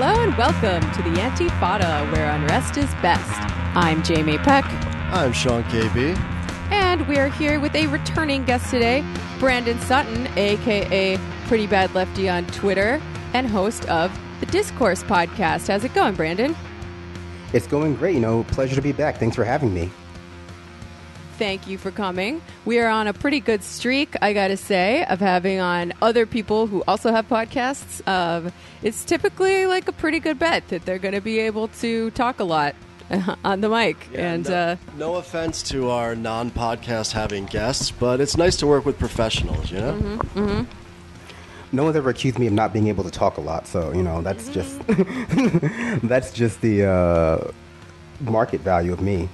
Hello and welcome to the Antifada, where unrest is best. I'm Jamie Peck, I'm Sean KB. and we're here with a returning guest today, Brandon Sutton, aka Pretty Bad Lefty on Twitter, and host of the Discourse podcast. How's it going, Brandon? It's going great. You know, pleasure to be back. Thanks for having me. Thank you for coming. We are on a pretty good streak, I got to say, of having on other people who also have podcasts. Um, it's typically like a pretty good bet that they're going to be able to talk a lot on the mic. and no, uh, no offense to our non-podcast having guests, but it's nice to work with professionals. You know. Mm-hmm. No one's ever accused me of not being able to talk a lot, so you know that's just that's just the uh, market value of me.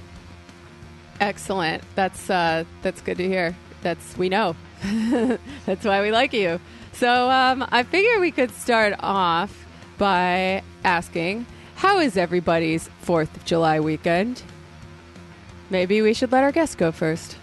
Excellent. That's uh, that's good to hear. That's we know. that's why we like you. So um, I figure we could start off by asking, how is everybody's Fourth of July weekend? Maybe we should let our guest go first.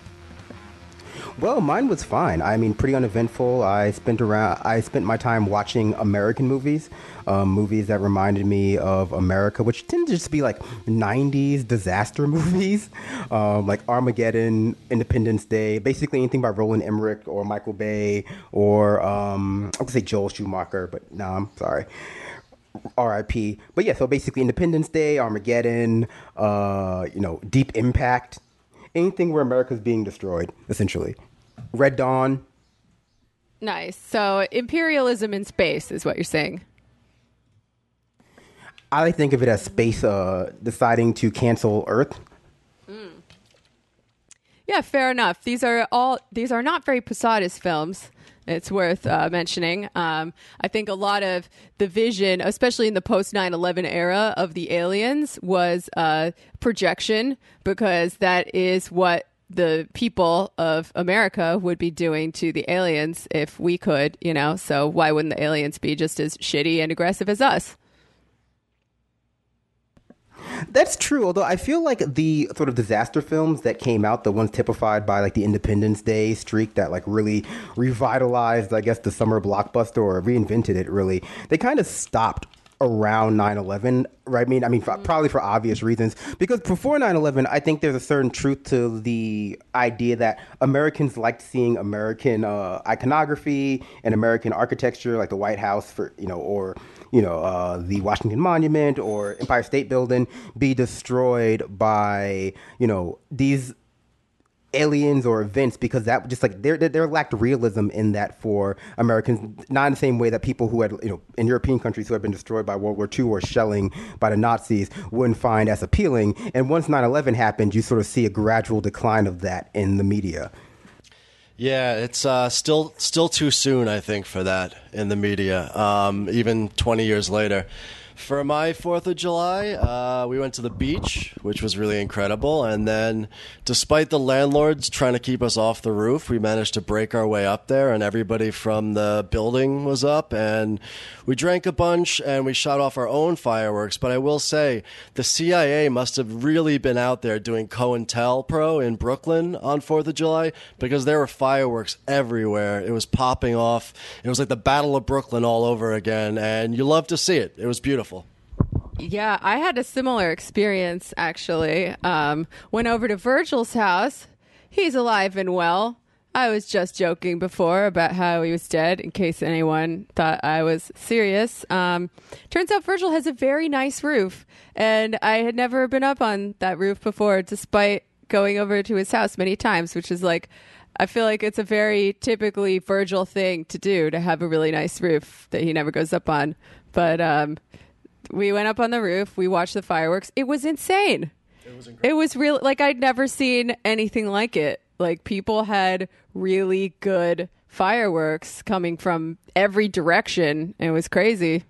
Well, mine was fine. I mean, pretty uneventful. I spent around. I spent my time watching American movies, um, movies that reminded me of America, which tend to just be like '90s disaster movies, um, like Armageddon, Independence Day, basically anything by Roland Emmerich or Michael Bay or um, I would say Joel Schumacher, but no, I'm sorry. R.I.P. But yeah, so basically Independence Day, Armageddon, uh, you know, Deep Impact, anything where America's being destroyed, essentially. Red Dawn. Nice. So imperialism in space is what you're saying. I like think of it as space uh, deciding to cancel Earth. Yeah, fair enough. These are all these are not very Posadas films. It's worth uh, mentioning. Um, I think a lot of the vision, especially in the post 9 11 era of the aliens, was uh, projection because that is what the people of America would be doing to the aliens if we could, you know. So why wouldn't the aliens be just as shitty and aggressive as us? That's true, although I feel like the sort of disaster films that came out, the ones typified by like the Independence Day streak that like really revitalized, I guess, the summer blockbuster or reinvented it really, they kind of stopped around 9-11 right? I mean i mean for, probably for obvious reasons because before 9-11 i think there's a certain truth to the idea that americans liked seeing american uh, iconography and american architecture like the white house for you know or you know uh, the washington monument or empire state building be destroyed by you know these aliens or events because that just like there there lacked realism in that for Americans not in the same way that people who had you know in European countries who had been destroyed by World War II or shelling by the Nazis wouldn't find as appealing. And once 9/11 happened you sort of see a gradual decline of that in the media Yeah, it's uh, still still too soon, I think, for that in the media. Um, even 20 years later. For my Fourth of July, uh, we went to the beach, which was really incredible. And then, despite the landlords trying to keep us off the roof, we managed to break our way up there, and everybody from the building was up. And we drank a bunch and we shot off our own fireworks. But I will say, the CIA must have really been out there doing COINTELPRO in Brooklyn on Fourth of July because there were fireworks everywhere. It was popping off. It was like the Battle of Brooklyn all over again, and you love to see it. It was beautiful. Yeah, I had a similar experience actually. Um, went over to Virgil's house. He's alive and well. I was just joking before about how he was dead in case anyone thought I was serious. Um, turns out Virgil has a very nice roof, and I had never been up on that roof before, despite going over to his house many times, which is like, I feel like it's a very typically Virgil thing to do to have a really nice roof that he never goes up on. But um, we went up on the roof. We watched the fireworks. It was insane. It was incredible. It was real. Like I'd never seen anything like it. Like people had really good fireworks coming from every direction. It was crazy.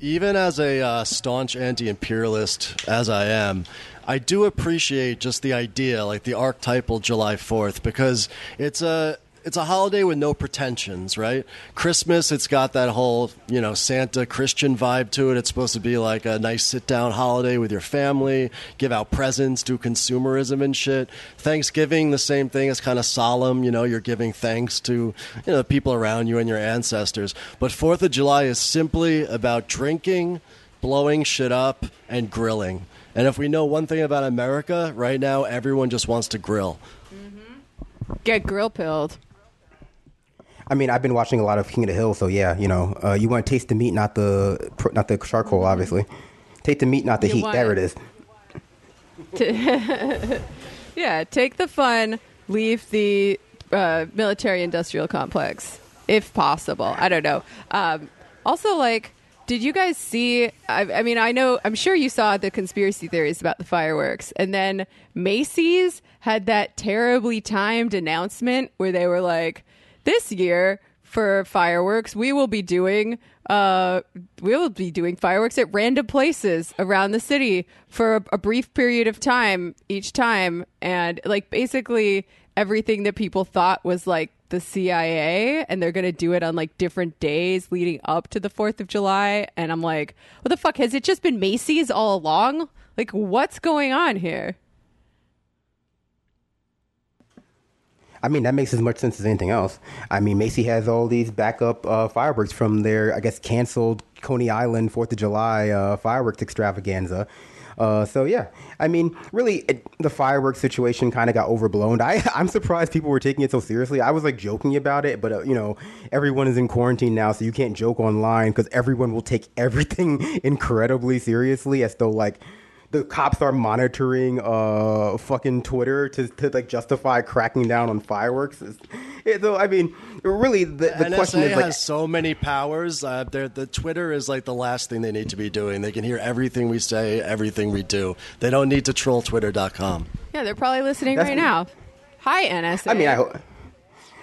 Even as a uh, staunch anti-imperialist as I am, I do appreciate just the idea, like the archetypal July Fourth, because it's a it's a holiday with no pretensions, right? Christmas, it's got that whole you know Santa Christian vibe to it. It's supposed to be like a nice sit down holiday with your family, give out presents, do consumerism and shit. Thanksgiving, the same thing. It's kind of solemn. You know, you're giving thanks to you know the people around you and your ancestors. But Fourth of July is simply about drinking, blowing shit up, and grilling. And if we know one thing about America right now, everyone just wants to grill. Get grill pilled. I mean, I've been watching a lot of King of the Hill, so yeah, you know, uh, you want to taste the meat, not the not the charcoal, obviously. Taste the meat, not the You heat. want There it. it is. Yeah, take the fun, leave the uh, military industrial complex if possible. I don't know. Um, also, like, did you guys see? I, I mean, I know, I'm sure you saw the conspiracy theories about the fireworks. And then Macy's had that terribly timed announcement where they were like, this year for fireworks, we will be doing uh, we will be doing fireworks at random places around the city for a, a brief period of time each time, and like basically everything that people thought was like the CIA, and they're gonna do it on like different days leading up to the Fourth of July. And I'm like, what the fuck? Has it just been Macy's all along? Like, what's going on here? I mean, that makes as much sense as anything else. I mean, Macy has all these backup uh, fireworks from their, I guess, canceled Coney Island Fourth of July uh, fireworks extravaganza. Uh, so yeah, I mean, really, it, the fireworks situation kind of got overblown. I I'm surprised people were taking it so seriously. I was like joking about it, but uh, you know, everyone is in quarantine now, so you can't joke online because everyone will take everything incredibly seriously, as though like the cops are monitoring uh fucking Twitter to, to like justify cracking down on fireworks. It's- it- so I mean, really, the, the NSA question is like, has so many powers. Uh, the Twitter is like the last thing they need to be doing. They can hear everything we say, everything we do. They don't need to troll Twitter.com. Yeah, they're probably listening That's- right now. Hi, NSA. I mean, I hope.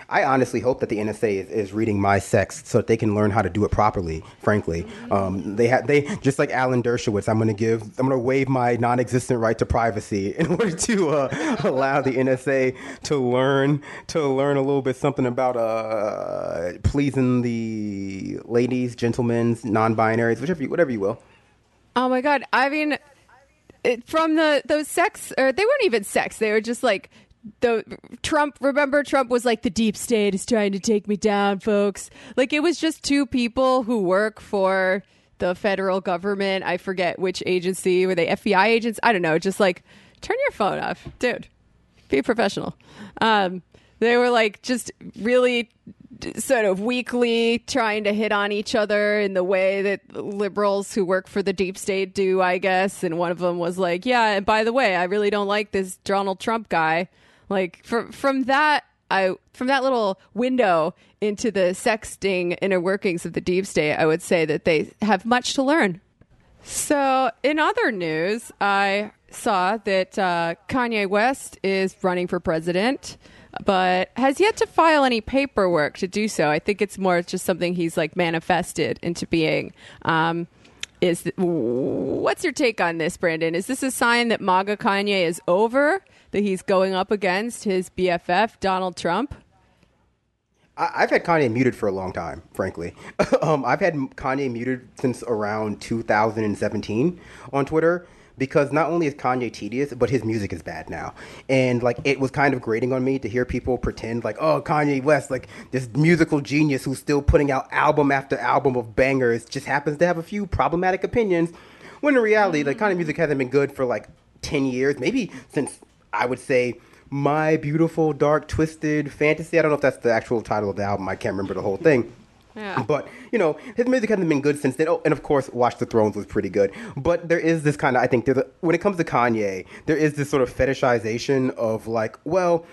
I honestly hope that the NSA is, is reading my sex so that they can learn how to do it properly. Frankly, um, they they just like Alan Dershowitz. I'm going to give I'm going to waive my non-existent right to privacy in order to uh, allow the NSA to learn to learn a little bit something about uh, pleasing the ladies, gentlemen, non-binaries, whichever you, whatever you will. Oh my god! I mean, it, from the those sex, or they weren't even sex. They were just like the Trump. Remember, Trump was like the deep state is trying to take me down, folks. Like it was just two people who work for the federal government. I forget which agency. Were they FBI agents? I don't know. Just like turn your phone off, dude. Be professional. Um, they were like just really sort of weakly trying to hit on each other in the way that liberals who work for the deep state do, I guess. And one of them was like, "Yeah, and by the way, I really don't like this Donald Trump guy." Like from from that I from that little window into the sexting inner workings of the deep state, I would say that they have much to learn. So, in other news, I saw that uh, Kanye West is running for president, but has yet to file any paperwork to do so. I think it's more just something he's like manifested into being. Um, is th- what's your take on this, Brandon? Is this a sign that MAGA Kanye is over? That he's going up against his BFF Donald Trump? I've had Kanye muted for a long time, frankly. um, I've had Kanye muted since around 2017 on Twitter because not only is Kanye tedious, but his music is bad now. And like it was kind of grating on me to hear people pretend like, oh, Kanye West, like this musical genius who's still putting out album after album of bangers, just happens to have a few problematic opinions. When in reality, like Kanye music hasn't been good for like 10 years, maybe since I would say my beautiful dark twisted fantasy. I don't know if that's the actual title of the album. I can't remember the whole thing. Yeah. But you know, his music hasn't been good since then. Oh, and of course, Watch the Thrones was pretty good. But there is this kind of, I think, there's a, when it comes to Kanye, there is this sort of fetishization of like, well,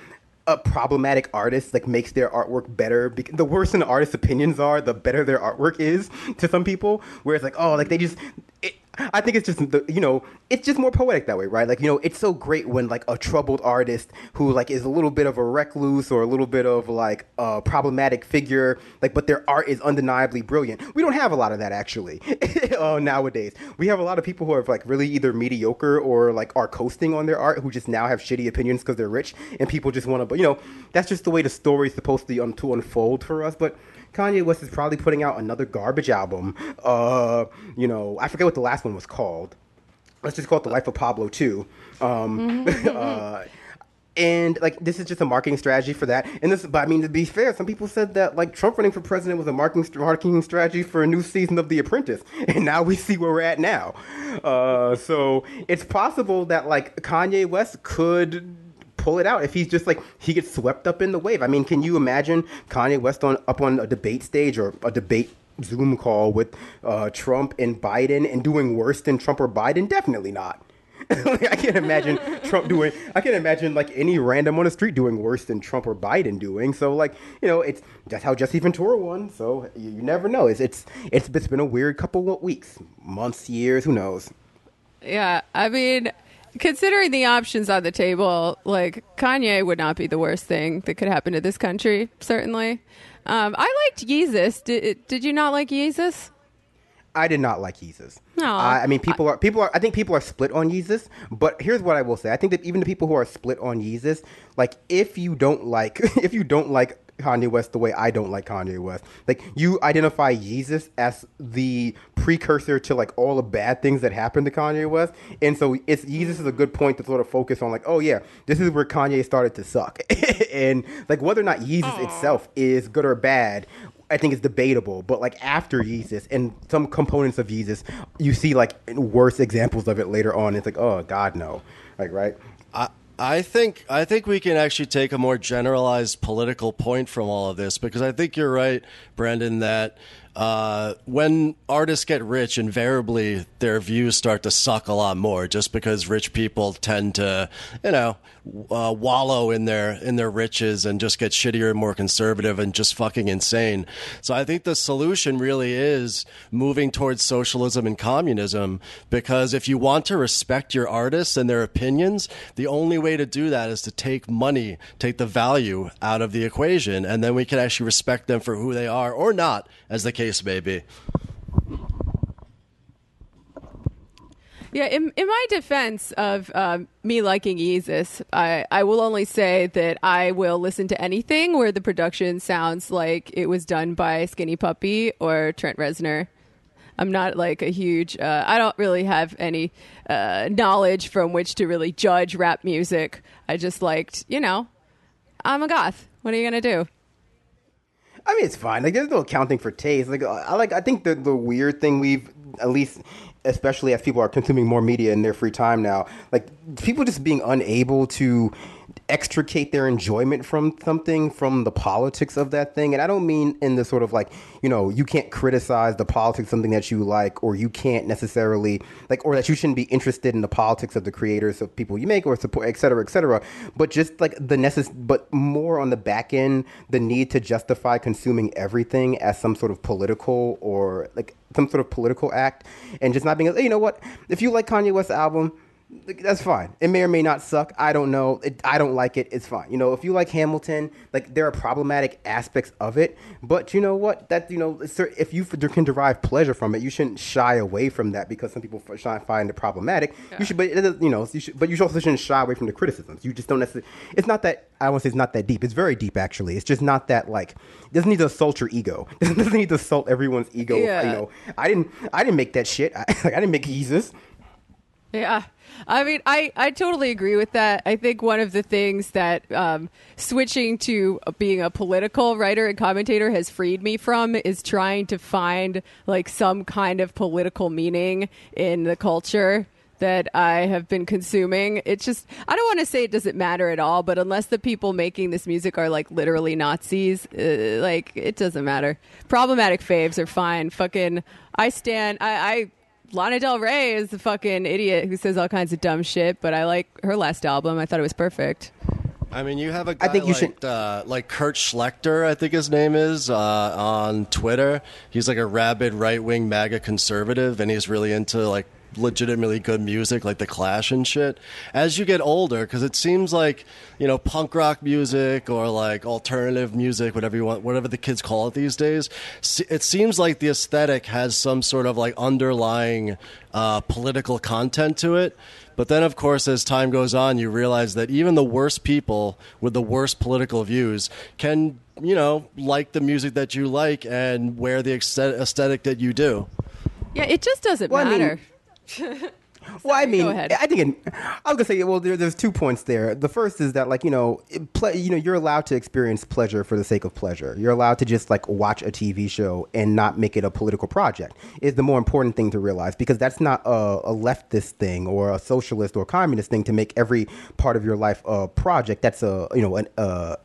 a problematic artist like makes their artwork better. Bec- The worse an artist's opinions are, the better their artwork is to some people. Where it's like, oh, like they just. I think it's just the, you know it's just more poetic that way, right? Like you know it's so great when like a troubled artist who like is a little bit of a recluse or a little bit of like a problematic figure, like but their art is undeniably brilliant. We don't have a lot of that actually uh, nowadays. We have a lot of people who are like really either mediocre or like are coasting on their art who just now have shitty opinions because they're rich and people just want to. But you know that's just the way the story is supposed to, um, to unfold for us. But Kanye West is probably putting out another garbage album. Uh, you know, I forget what the last one was called. Let's just call it The Life of Pablo 2. Um, uh, and like this is just a marketing strategy for that. And this, but I mean, to be fair, some people said that like Trump running for president was a marketing marketing strategy for a new season of The Apprentice, and now we see where we're at now. Uh, so it's possible that like Kanye West could pull it out if he's just like he gets swept up in the wave. I mean, can you imagine Kanye West on up on a debate stage or a debate Zoom call with uh, Trump and Biden and doing worse than Trump or Biden? Definitely not. like, I can't imagine Trump doing. I can't imagine like any random on the street doing worse than Trump or Biden doing. So like you know, it's that's how Jesse Ventura won. So you, you never know. It's it's it's, it's been a weird couple of weeks, months, years. Who knows? Yeah, I mean, considering the options on the table, like Kanye would not be the worst thing that could happen to this country. Certainly, um, I liked Yeezus. Did did you not like Yeezus? I did not like Yeezus. No, I, I mean people are people are. I think people are split on Yeezus. But here's what I will say: I think that even the people who are split on Yeezus, like if you don't like if you don't like Kanye West the way I don't like Kanye West. Like you identify Yeezus as the precursor to like all the bad things that happened to Kanye West, and so it's Yeezus is a good point to sort of focus on like, oh yeah, this is where Kanye started to suck, and like whether or not Yeezus itself is good or bad. I think it's debatable, but like after Yeezus and some components of Yeezus, you see like worse examples of it later on. It's like, oh God, no, like right. I, think I think we can actually take a more generalized political point from all of this because I think you're right, Brandon, that uh, when artists get rich, invariably their views start to suck a lot more, just because rich people tend to, you know, uh, wallow in their in their riches and just get shittier and more conservative and just fucking insane. So I think the solution really is moving towards socialism and communism, because if you want to respect your artists and their opinions, the only way to do that is to take money, take the value out of the equation, and then we can actually respect them for who they are or not, as the case may be. Yeah, in, in my defense of um, me liking Yeezus, I, I will only say that I will listen to anything where the production sounds like it was done by Skinny Puppy or Trent Reznor. I'm not like a huge, uh, I don't really have any uh, knowledge from which to really judge rap music. I just liked, you know, I'm a goth. What are you going to do? I mean, it's fine. Like, there's no accounting for taste. Like, I like. I think the the weird thing we've, at least, especially as people are consuming more media in their free time now, like people just being unable to extricate their enjoyment from something from the politics of that thing. And i don't mean in the sort of like you know you can't criticize the politics something that you like or you can't necessarily like or that you shouldn't be interested in the politics of the creators of people you make or support et cetera et cetera. But just like the necess but more on the back end the need to justify consuming everything as some sort of political or like some sort of political act and just not being like, hey, you know what? If you like kanye west's album that's fine. It may or may not suck. I don't know. It, I don't like it. It's fine. You know, if you like Hamilton, like there are problematic aspects of it, but you know what? That you know, if you can derive pleasure from it, you shouldn't shy away from that because some people find it problematic. Yeah. You should, but you know, you should, but you also shouldn't shy away from the criticisms. You just don't necessarily. It's not that I won't say it's not that deep. It's very deep actually. It's just not that like it doesn't need to assault your ego. It doesn't need to assault everyone's ego. Yeah. You know, I didn't. I didn't make that shit. I, like, I didn't make Yeezus. Yeah. I mean, I, I totally agree with that. I think one of the things that um, switching to being a political writer and commentator has freed me from is trying to find like some kind of political meaning in the culture that I have been consuming. It's just, I don't want to say it doesn't matter at all, but unless the people making this music are like literally Nazis, uh, like it doesn't matter. Problematic faves are fine. Fucking, I stand, I, I Lana Del Rey is the fucking idiot who says all kinds of dumb shit, but I like her last album. I thought it was perfect. I mean, you have a guy I think you like, should... Uh, like Kurt Schlichter, I think his name is, uh, on Twitter. He's like a rabid right wing MAGA conservative, and he's really into like legitimately good music, like The Clash and shit. As you get older, because it seems like you know punk rock music or like alternative music, whatever you want, whatever the kids call it these days. It seems like the aesthetic has some sort of like underlying uh, political content to it. But then, of course, as time goes on, you realize that even the worst people with the worst political views can, you know, like the music that you like and wear the aesthetic that you do. Yeah, it just doesn't well, matter. I mean, well, I mean, I think it, I was gonna say, well, there, there's two points there. The first is that, like, you know, ple- you know, you're allowed to experience pleasure for the sake of pleasure. You're allowed to just like watch a TV show and not make it a political project. Is the more important thing to realize because that's not a, a leftist thing or a socialist or communist thing to make every part of your life a project. That's a you know an. Uh,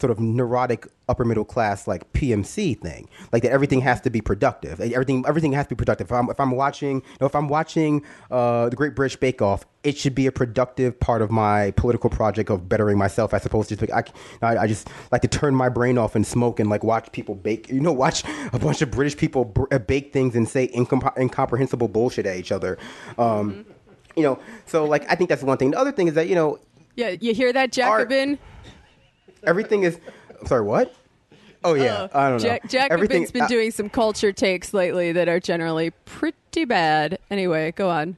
sort of neurotic upper middle class like PMC thing, like that everything has to be productive. Everything everything has to be productive. If I'm, if I'm watching, you know, if I'm watching uh, the Great British Bake Off, it should be a productive part of my political project of bettering myself, as opposed to just like, I, I just like to turn my brain off and smoke and like watch people bake. You know, watch a bunch of British people b- uh, bake things and say incom- incomprehensible bullshit at each other. Um, mm-hmm. You know, so like I think that's one thing. The other thing is that you know. Yeah, you hear that, Jacobin? Everything is. Sorry, what? Oh yeah, uh, I don't know. Jack, Jacobin's been uh, doing some culture takes lately that are generally pretty bad. Anyway, go on.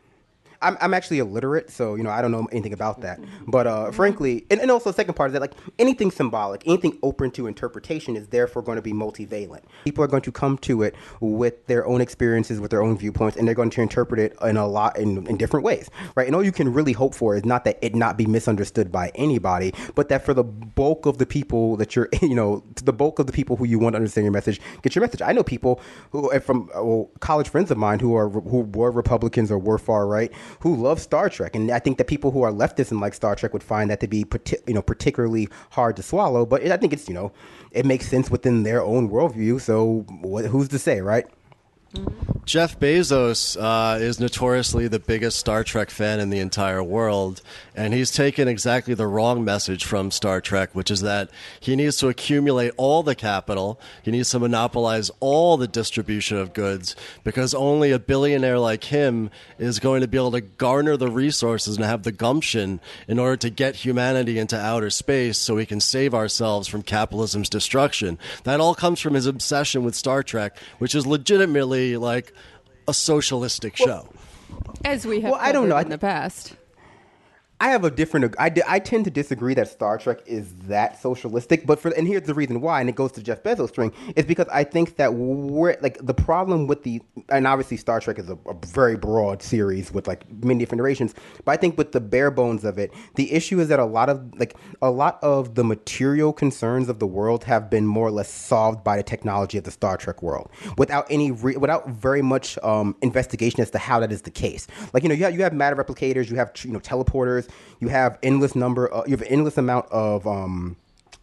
I'm, I'm actually illiterate, so you know I don't know anything about that. Mm-hmm. But uh, mm-hmm. frankly, and, and also the second part is that like anything symbolic, anything open to interpretation is therefore going to be multivalent. People are going to come to it with their own experiences, with their own viewpoints, and they're going to interpret it in a lot in, in different ways, right? And all you can really hope for is not that it not be misunderstood by anybody, but that for the bulk of the people that you're, you know, the bulk of the people who you want to understand your message, get your message. I know people who from uh, well, college friends of mine who are who were Republicans or were far right who love Star Trek, and I think that people who are leftists and like Star Trek would find that to be you know particularly hard to swallow. But I think it's you know it makes sense within their own worldview. So who's to say, right? Jeff Bezos uh, is notoriously the biggest Star Trek fan in the entire world, and he's taken exactly the wrong message from Star Trek, which is that he needs to accumulate all the capital, he needs to monopolize all the distribution of goods, because only a billionaire like him is going to be able to garner the resources and have the gumption in order to get humanity into outer space so we can save ourselves from capitalism's destruction. That all comes from his obsession with Star Trek, which is legitimately like a socialistic show. As we have well, I don't know in the past. I have a different. I, I tend to disagree that Star Trek is that socialistic, but for and here's the reason why, and it goes to Jeff Bezos' string is because I think that we're like the problem with the and obviously Star Trek is a, a very broad series with like many different iterations, but I think with the bare bones of it, the issue is that a lot of like a lot of the material concerns of the world have been more or less solved by the technology of the Star Trek world without any re, without very much um, investigation as to how that is the case. Like you know you have you have matter replicators, you have you know teleporters you have endless number. Uh, you have an endless amount of. Um,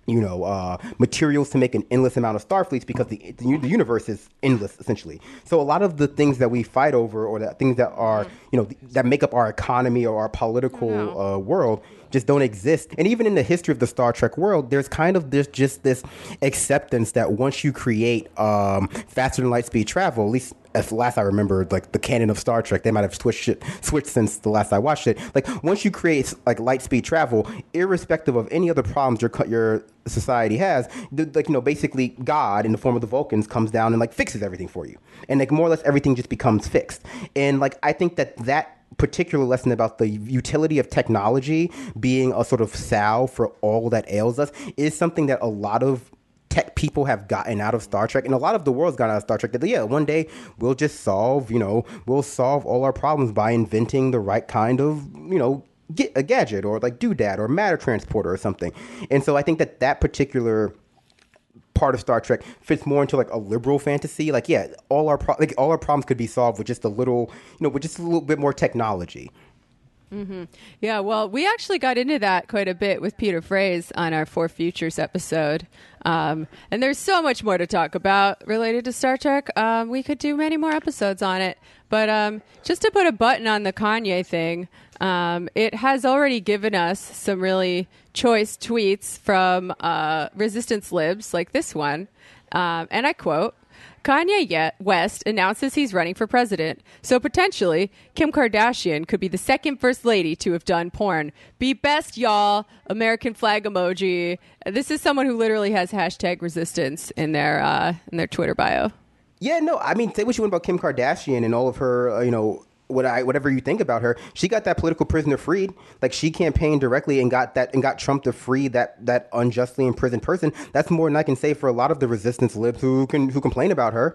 you know, uh, materials to make an endless amount of starfleets because the, the, the universe is endless essentially. So a lot of the things that we fight over, or the things that are, you know, that make up our economy or our political uh, world, just don't exist. And even in the history of the Star Trek world, there's kind of this just this acceptance that once you create um, faster than light speed travel, at least as last I remember, like the canon of Star Trek, they might have switched it, switched since the last I watched it. Like once you create like light speed travel, irrespective of any other problems your your society has, like you know, basically God in the form of the Vulcans comes down and like fixes everything for you, and like more or less everything just becomes fixed. And like I think that that particular lesson about the utility of technology being a sort of salve for all that ails us is something that a lot of tech people have gotten out of Star Trek, and a lot of the world's gotten out of Star Trek. That yeah, one day we'll just solve, you know, we'll solve all our problems by inventing the right kind of, you know, get a gadget or like doodad or matter transporter or something. And so I think that that particular part of Star Trek fits more into like a liberal fantasy. Like yeah, all our pro- like all our problems could be solved with just a little, you know, with just a little bit more technology. Mm-hmm. Yeah, well, we actually got into that quite a bit with Peter Frase on our Four Futures episode. Um, and there's so much more to talk about related to Star Trek. Um, we could do many more episodes on it. But um, just to put a button on the Kanye thing, um, it has already given us some really choice tweets from uh, resistance libs like this one. Um, and I quote, Kanye West announces he's running for president. So potentially, Kim Kardashian could be the second first lady to have done porn. Be best, y'all. American flag emoji. This is someone who literally has hashtag resistance in their uh, in their Twitter bio. Yeah, no, I mean, say what you want about Kim Kardashian and all of her, uh, you know, what I whatever you think about her, she got that political prisoner freed. Like she campaigned directly and got that and got Trump to free that that unjustly imprisoned person. That's more than I can say for a lot of the resistance libs who can who complain about her.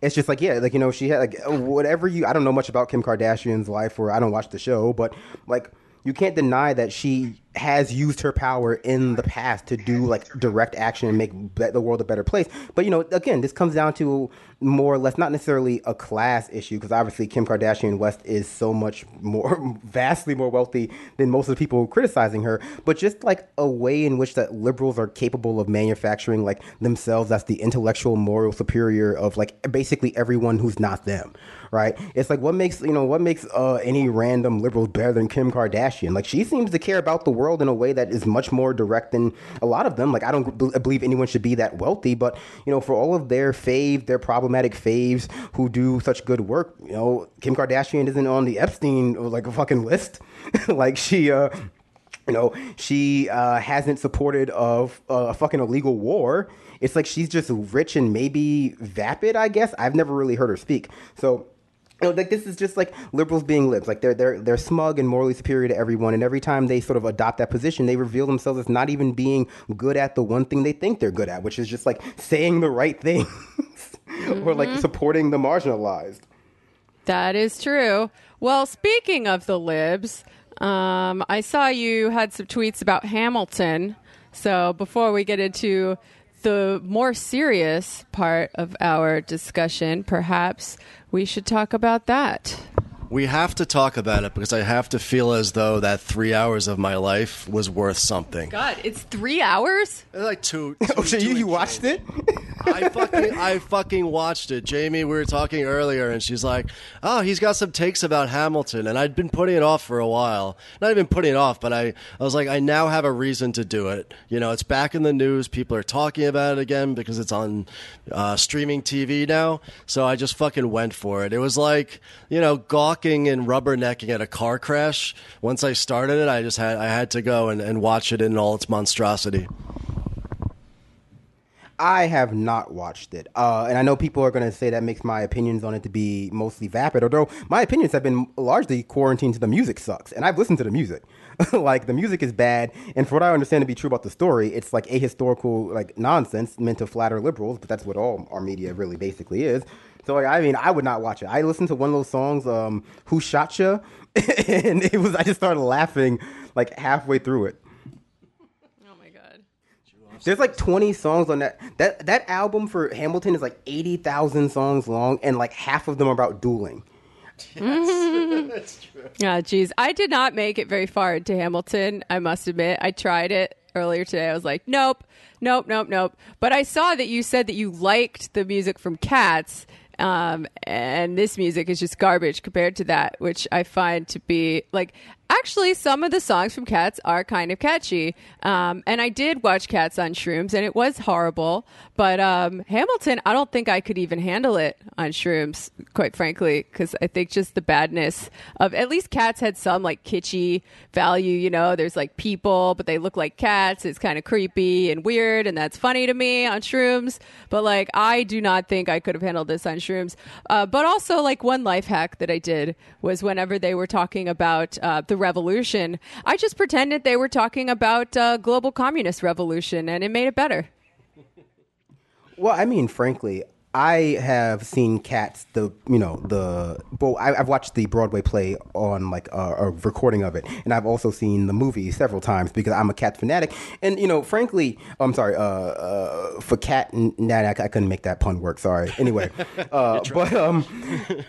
It's just like yeah, like you know, she had like whatever you. I don't know much about Kim Kardashian's life, or I don't watch the show, but like you can't deny that she has used her power in the past to do like direct action and make the world a better place. But you know, again, this comes down to more or less not necessarily a class issue because obviously Kim Kardashian West is so much more vastly more wealthy than most of the people criticizing her, but just like a way in which that liberals are capable of manufacturing like themselves as the intellectual moral superior of like basically everyone who's not them right? It's like what makes you know what makes uh, any random liberal better than Kim Kardashian? Like she seems to care about the world world in a way that is much more direct than a lot of them. Like I don't b- believe anyone should be that wealthy, but you know, for all of their faves, their problematic faves who do such good work, you know, Kim Kardashian isn't on the Epstein like a fucking list. like she, uh, you know, she uh, hasn't supported of uh, a fucking illegal war. It's like she's just rich and maybe vapid. I guess I've never really heard her speak. So know, like this is just like liberals being libs. Like they're they're they're smug and morally superior to everyone, and every time they sort of adopt that position, they reveal themselves as not even being good at the one thing they think they're good at, which is just like saying the right things mm-hmm. or like mm-hmm. supporting the marginalized. That is true. Well, speaking of the libs, um, I saw you had some tweets about Hamilton. So before we get into the more serious part of our discussion, perhaps we should talk about that. We have to talk about it because I have to feel as though that three hours of my life was worth something. God, it's three hours? Like two. two oh, so you, you watched it? I fucking I fucking watched it. Jamie, we were talking earlier, and she's like, "Oh, he's got some takes about Hamilton," and I'd been putting it off for a while. Not even putting it off, but I I was like, I now have a reason to do it. You know, it's back in the news. People are talking about it again because it's on uh, streaming TV now. So I just fucking went for it. It was like you know gawking and rubbernecking at a car crash. Once I started it, I just had I had to go and, and watch it in all its monstrosity. I have not watched it, uh, and I know people are going to say that makes my opinions on it to be mostly vapid. Although my opinions have been largely quarantined to the music sucks, and I've listened to the music. like the music is bad, and for what I understand to be true about the story, it's like ahistorical like nonsense meant to flatter liberals. But that's what all our media really basically is. So like, I mean, I would not watch it. I listened to one of those songs, um, "Who Shot Ya," and it was I just started laughing like halfway through it. Oh my god! There's like 20 songs on that. That that album for Hamilton is like 80,000 songs long, and like half of them are about dueling. Yes, that's true. Yeah, geez, I did not make it very far into Hamilton. I must admit, I tried it earlier today. I was like, nope, nope, nope, nope. But I saw that you said that you liked the music from Cats, um, and this music is just garbage compared to that, which I find to be like actually some of the songs from Cats are kind of catchy. Um, and I did watch Cats on Shrooms, and it was horrible. But um, Hamilton, I don't think I could even handle it on Shrooms, quite frankly, because I think just the badness of at least Cats had some like kitschy value. You know, there's like people, but they look like cats. It's kind of creepy and weird, and that's funny to me on Shrooms. But like, I do not think I could have handled this on Shrooms. Uh, but also, like one life hack that I did was whenever they were talking about uh, the revolution. I just pretended they were talking about uh, global communist revolution, and it made it better. Well, I mean, frankly, I have seen Cats, the you know the well, I, have watched the Broadway play on like a, a, recording of it, and I've also seen the movie several times because I'm a Cat fanatic. And you know, frankly, I'm sorry, uh, uh, for Cat, nah, I, I couldn't make that pun work. Sorry. Anyway, uh, but um,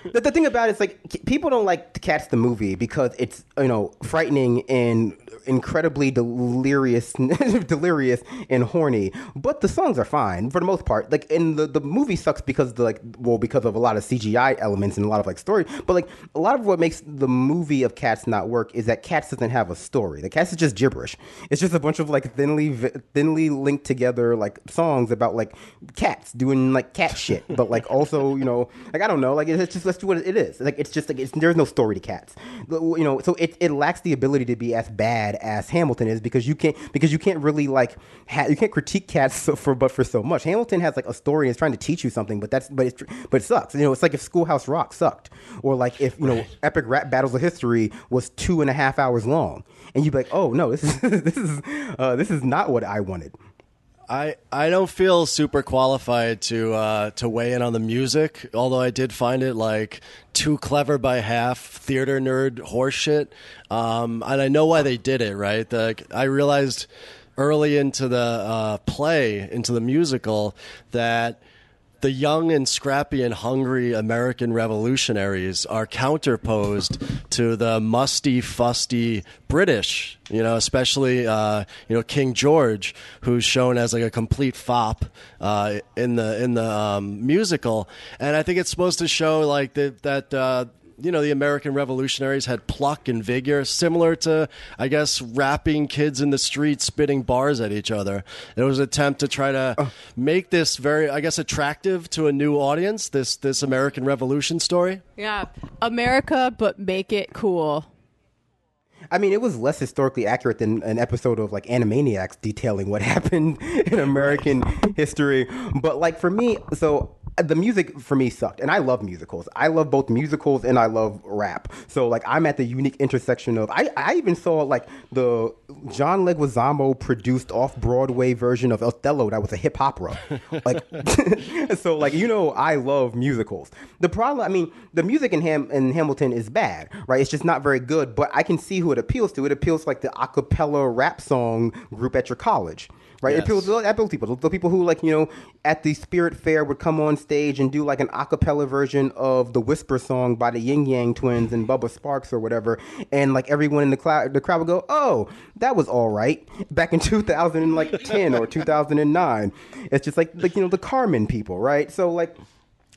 the, the thing about it is like people don't like Cats the movie because it's you know frightening and incredibly delirious, delirious and horny. But the songs are fine for the most part. Like in the the movie sucks because the like well because of a lot of CGI elements and a lot of like story. But like a lot of what makes the movie of Cats not work is that Cats doesn't have a story. The Cats is just gibberish. It's just a bunch of like thinly thinly linked together like songs about like cats doing like cat shit, but like also you know like I don't know like it's just that's what it is. Like it's just like it's, there's no story to Cats. You know, so it it lacks the ability to be as bad as Hamilton is because you can't because you can't really like ha- you can't critique Cats so for but for so much. Hamilton has like a story and is trying to teach you something, but that's but it's but it sucks. You know, it's like if Schoolhouse Rock sucked, or like if you know Epic Rap Battles of History was two and a half hours long, and you'd be like, oh no, this is this is uh, this is not what I wanted. I, I don't feel super qualified to uh, to weigh in on the music, although I did find it like too clever by half, theater nerd horseshit. Um, and I know why they did it, right? The, I realized early into the uh, play, into the musical, that the young and scrappy and hungry American revolutionaries are counterposed to the musty, fusty British. You know, especially uh, you know King George, who's shown as like a complete fop uh, in the in the um, musical, and I think it's supposed to show like that that. Uh, you know, the American revolutionaries had pluck and vigor, similar to, I guess, rapping kids in the street spitting bars at each other. It was an attempt to try to make this very, I guess, attractive to a new audience. This this American Revolution story. Yeah, America, but make it cool. I mean, it was less historically accurate than an episode of like Animaniacs detailing what happened in American history. But like for me, so the music for me sucked, and I love musicals. I love both musicals and I love rap. So like I'm at the unique intersection of I, I even saw like the John Leguizamo produced off Broadway version of Othello that was a hip opera. like so like you know I love musicals. The problem I mean the music in Ham in Hamilton is bad, right? It's just not very good. But I can see who it appeals to. It appeals to like the a cappella rap song group at your college right? Yes. To appeals people, the people who like you know at the Spirit Fair would come on stage and do like an acapella version of the Whisper song by the Ying Yang Twins and Bubba Sparxxx or whatever, and like everyone in the crowd, the crowd would go, "Oh, that was all right." Back in 2010 or 2009, it's just like like you know the Carmen people, right? So like.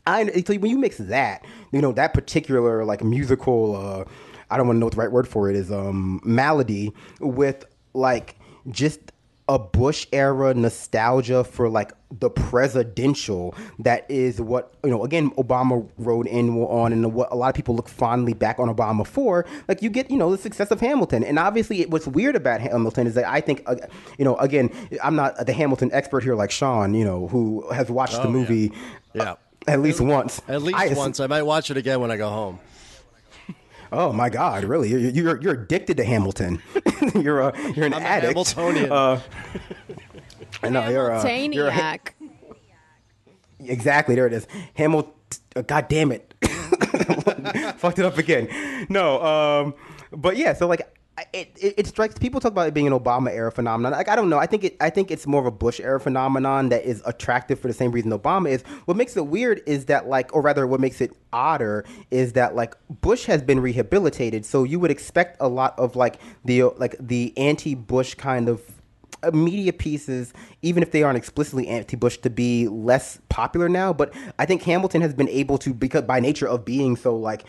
I, so when you mix that, you know, that particular like musical, uh, I don't want to know what the right word for it is, um, melody with like just a Bush era nostalgia for like the presidential that is what you know again Obama rode in on and what a lot of people look fondly back on Obama for like you get you know the success of Hamilton. And obviously what's weird about Hamilton is that I think uh, you know again I'm not the Hamilton expert here like Sean you know who has watched oh, the movie yeah, yeah. Uh, at least once. at least I, once. I might watch it again when I go home Oh my God! Really, you're you're, you're addicted to Hamilton. you're a you're an I'm addict. Hamiltonian. Uh, I know you're a you're a, exactly there it is. Hamilton. Uh, God damn it! Fucked it up again. No, um, but yeah. So like it, it, it, strikes people talk about it being an Obama era phenomenon. Like I don't know. I think it I think it's more of a Bush era phenomenon that is attractive for the same reason Obama is. What makes it weird is that like or rather what makes it odder is that like Bush has been rehabilitated, so you would expect a lot of like the like the anti-Bush kind of uh, media pieces, even if they aren't explicitly anti-Bush, to be less popular now. But I think Hamilton has been able to, because by nature of being so like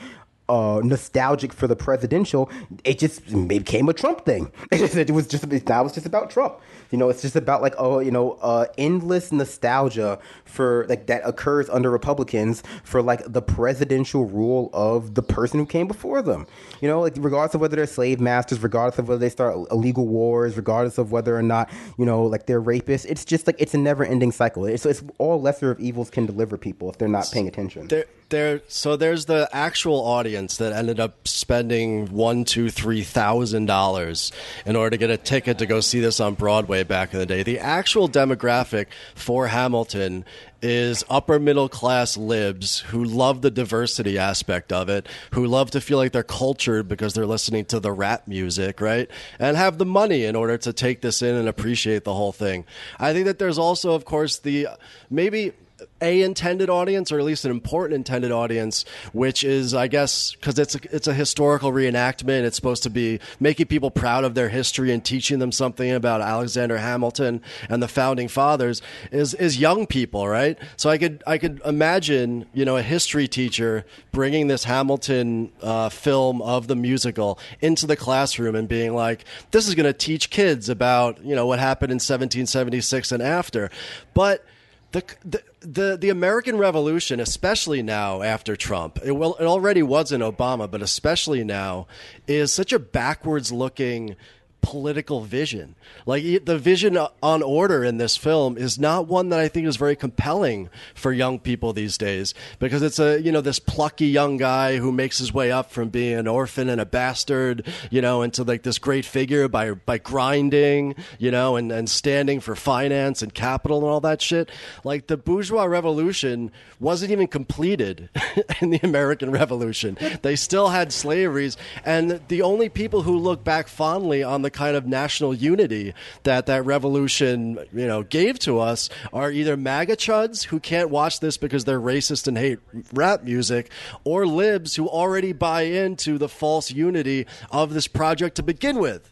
uh, nostalgic for the presidential, it just became a Trump thing. it was just now it's just about Trump. You know, it's just about like oh, you know, uh, endless nostalgia for like that occurs under Republicans for like the presidential rule of the person who came before them. You know, like regardless of whether they're slave masters, regardless of whether they start illegal wars, regardless of whether or not you know like they're rapists. It's just like it's a never-ending cycle. It's, it's all lesser of evils can deliver people if they're not paying attention. There, there. So there's the actual audience that ended up spending one, two, three thousand dollars in order to get a ticket to go see this on Broadway back in the day. The actual demographic for Hamilton is upper middle class libs who love the diversity aspect of it, who love to feel like they're cultured because they're listening to the rap music, right? And have the money in order to take this in and appreciate the whole thing. I think that there's also, of course, the maybe a intended audience, or at least an important intended audience, which is, I guess, because it's a, it's a historical reenactment. It's supposed to be making people proud of their history and teaching them something about Alexander Hamilton and the founding fathers. Is is young people, right? So I could I could imagine, you know, a history teacher bringing this Hamilton uh, film of the musical into the classroom and being like, "This is going to teach kids about you know what happened in 1776 and after," but the, the the the American Revolution, especially now after Trump, it, well, it already was in Obama, but especially now, is such a backwards looking political vision. Like the vision on order in this film is not one that I think is very compelling for young people these days because it's a, you know, this plucky young guy who makes his way up from being an orphan and a bastard, you know, into like this great figure by by grinding, you know, and and standing for finance and capital and all that shit. Like the bourgeois revolution wasn't even completed in the American Revolution. They still had slaveries and the only people who look back fondly on the the kind of national unity that that revolution, you know, gave to us are either MAGA chuds who can't watch this because they're racist and hate rap music, or libs who already buy into the false unity of this project to begin with.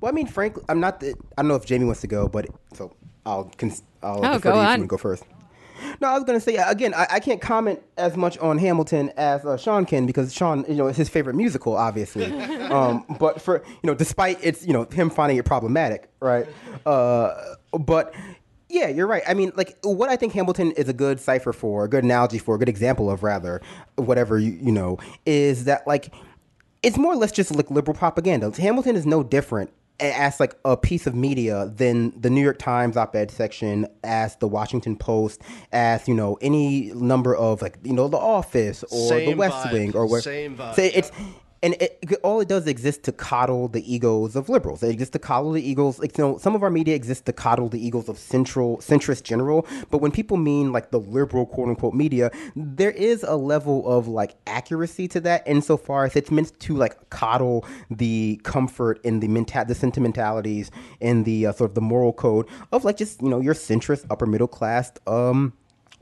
Well, I mean, frankly, I'm not. The, I don't know if Jamie wants to go, but so I'll. Cons- I'll oh, go on. Go first. No, I was going to say again. I, I, can't comment as much on Hamilton as uh, Sean can because Sean, you know, is his favorite musical, obviously. um, but for you know, despite it's you know him finding it problematic, right? Uh, but yeah, you're right. I mean, like what I think Hamilton is a good cipher for, a good analogy for, a good example of rather, whatever you you know, is that like it's more or less just like liberal propaganda. Hamilton is no different as like a piece of media than the New York Times op-ed section, as the Washington Post, as you know any number of like you know The Office or Same The West vibe. Wing or where. Same vibe. So it's and it, all it does exist to coddle the egos of liberals. It exists to coddle the egos. Like, you know, some of our media exists to coddle the egos of central centrist general. But when people mean like the liberal quote unquote media, there is a level of like accuracy to that insofar as it's meant to like coddle the comfort and the mental the sentimentalities and the uh, sort of the moral code of like just you know your centrist upper middle class um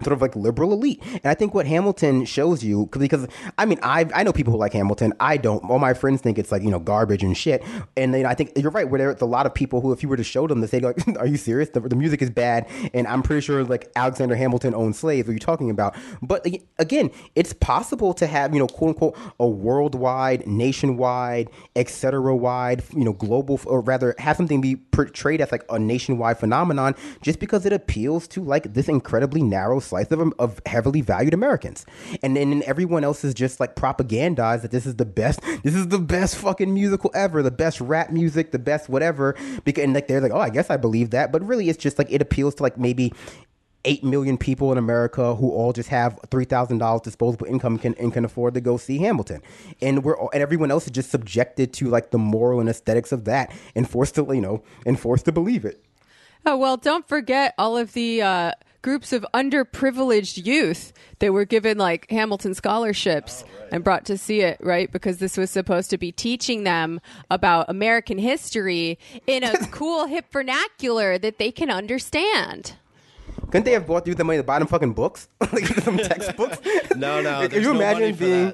sort of like liberal elite. And I think what Hamilton shows you, because I mean, I I know people who like Hamilton. I don't. All my friends think it's like you know garbage and shit. And then I think you're right. Where there's a lot of people who, if you were to show them, they say like, "Are you serious? The, the music is bad." And I'm pretty sure like Alexander Hamilton owned slaves. What are you talking about? But again, it's possible to have you know quote unquote a worldwide, nationwide, etc. wide, you know, global, or rather have something be portrayed as like a nationwide phenomenon just because it appeals to like this incredibly narrow slice of, of heavily valued Americans. And then everyone else is just like propagandized that this is the best, this is the best fucking musical ever, the best rap music, the best whatever. Because, and like they're like, oh, I guess I believe that. But really, it's just like it appeals to like maybe 8 million people in America who all just have $3,000 disposable income can, and can afford to go see Hamilton. And we're and everyone else is just subjected to like the moral and aesthetics of that and forced to, you know, and forced to believe it. Oh, well, don't forget all of the uh, groups of underprivileged youth that were given like Hamilton scholarships oh, right. and brought to see it, right? Because this was supposed to be teaching them about American history in a cool, hip vernacular that they can understand. Couldn't they have bought you the money to buy them fucking books, like some textbooks? no, no. Can you imagine being?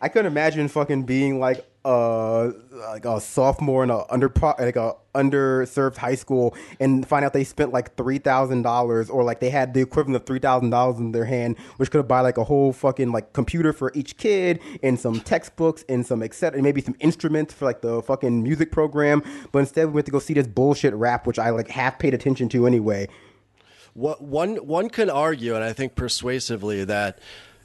I couldn't imagine fucking being like uh like a sophomore in a under like a underserved high school and find out they spent like three thousand dollars or like they had the equivalent of three thousand dollars in their hand, which could buy like a whole fucking like computer for each kid and some textbooks and some etc. and maybe some instruments for like the fucking music program. But instead we went to go see this bullshit rap, which I like half paid attention to anyway. What one one could argue, and I think persuasively, that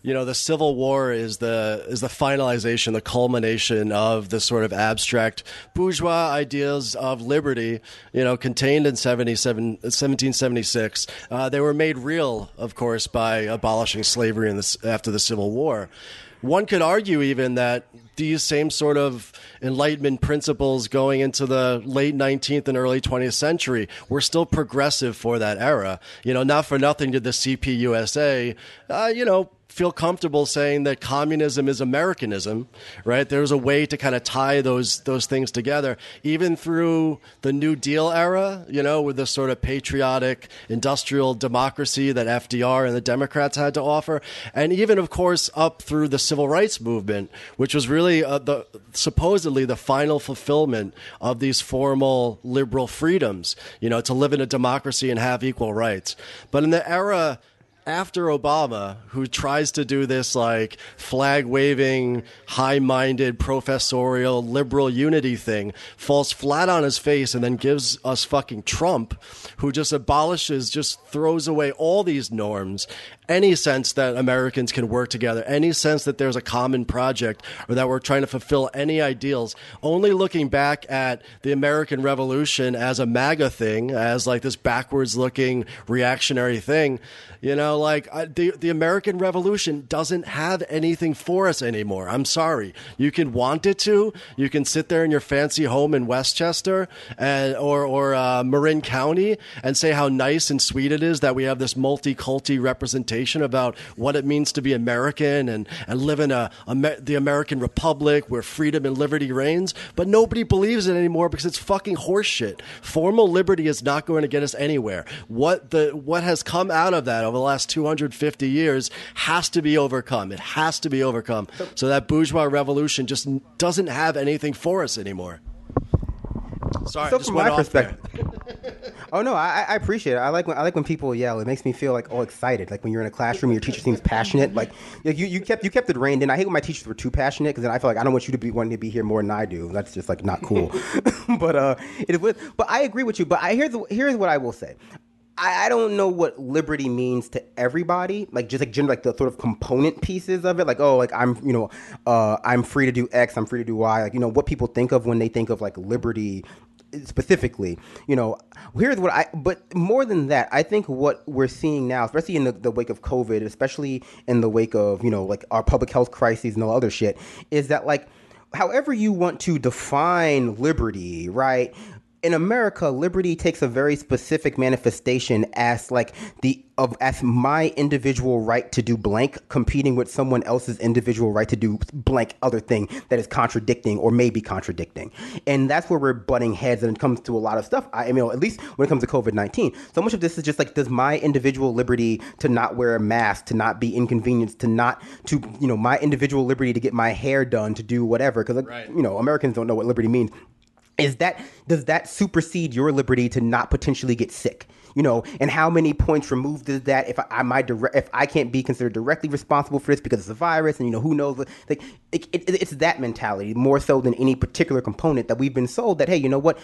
you know the Civil War is the is the finalization, the culmination of the sort of abstract bourgeois ideas of liberty, you know, contained in 1776. Uh, they were made real, of course, by abolishing slavery in the, after the Civil War. One could argue even that these same sort of Enlightenment principles going into the late 19th and early 20th century were still progressive for that era. You know, not for nothing did the CPUSA, uh, you know, feel comfortable saying that communism is Americanism, right? There's a way to kind of tie those those things together, even through the New Deal era, you know, with the sort of patriotic industrial democracy that FDR and the Democrats had to offer, and even, of course, up through the civil rights movement, which was really uh, the supposedly the final fulfillment of these formal liberal freedoms, you know, to live in a democracy and have equal rights. But in the era after Obama, who tries to do this like flag waving, high minded, professorial, liberal unity thing, falls flat on his face and then gives us fucking Trump, who just abolishes, just throws away all these norms, any sense that Americans can work together, any sense that there's a common project or that we're trying to fulfill any ideals. Only looking back at the American Revolution as a MAGA thing, as like this backwards looking reactionary thing you know, like I, the the American Revolution doesn't have anything for us anymore. I'm sorry. You can want it to. You can sit there in your fancy home in Westchester and or or uh, Marin County and say how nice and sweet it is that we have this multi-culti representation about what it means to be American and and live in a, a the American Republic where freedom and liberty reigns. But nobody believes it anymore because it's fucking horseshit. Formal liberty is not going to get us anywhere. What the what has come out of that over the last 250 years has to be overcome. It has to be overcome. So that bourgeois revolution just doesn't have anything for us anymore. Sorry, so from my perspective. oh no, I, I, appreciate it. I like when I like when people yell. It makes me feel like all excited. Like when you're in a classroom, your teacher seems passionate. Like you, you kept you kept it reined in. I hate when my teachers were too passionate because then I feel like I don't want you to be wanting to be here more than I do. That's just like not cool. but uh, it was. But I agree with you. But I here's the, here's what I will say. I, I don't know what liberty means to everybody. Like just like general, like the sort of component pieces of it. Like oh, like I'm you know, uh, I'm free to do X. I'm free to do Y. Like you know what people think of when they think of like liberty specifically you know here's what i but more than that i think what we're seeing now especially in the, the wake of covid especially in the wake of you know like our public health crises and all other shit is that like however you want to define liberty, right? In America, liberty takes a very specific manifestation as like the of as my individual right to do blank competing with someone else's individual right to do blank other thing that is contradicting or maybe contradicting. And that's where we're butting heads and it comes to a lot of stuff. I, mean, at least when it comes to COVID-19. So much of this is just like does my individual liberty to not wear a mask, to not be inconvenienced, to not to you know, my individual liberty to get my hair done, to do whatever because right. you know, Americans don't know what liberty means is that does that supersede your liberty to not potentially get sick? You know and how many points removed is that if i, I my direct if i can't be considered directly responsible for this because it's a virus and you know who knows? Like it, it, it's that mentality more so than any particular component that we've been sold that hey you know what?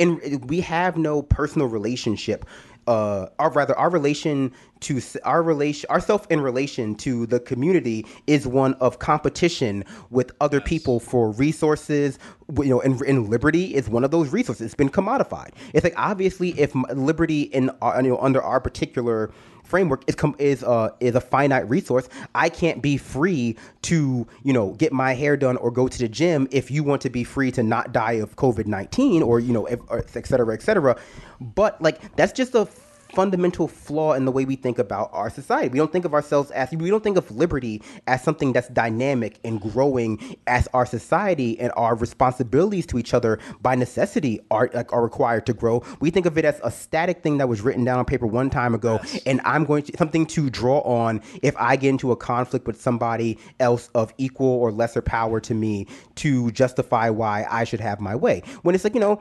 And we have no personal relationship uh, or rather our relation to our relation ourself in relation to the community is one of competition with other yes. people for resources. You know and, and, liberty is one of those resources. It's been commodified. It's like obviously if liberty in uh, you know under our particular framework is com- is uh is a finite resource. I can't be free to you know get my hair done or go to the gym if you want to be free to not die of COVID nineteen or you know if, or et cetera et cetera. But like that's just a fundamental flaw in the way we think about our society. We don't think of ourselves as we don't think of liberty as something that's dynamic and growing as our society and our responsibilities to each other by necessity are like are required to grow. We think of it as a static thing that was written down on paper one time ago yes. and I'm going to something to draw on if I get into a conflict with somebody else of equal or lesser power to me to justify why I should have my way. When it's like, you know,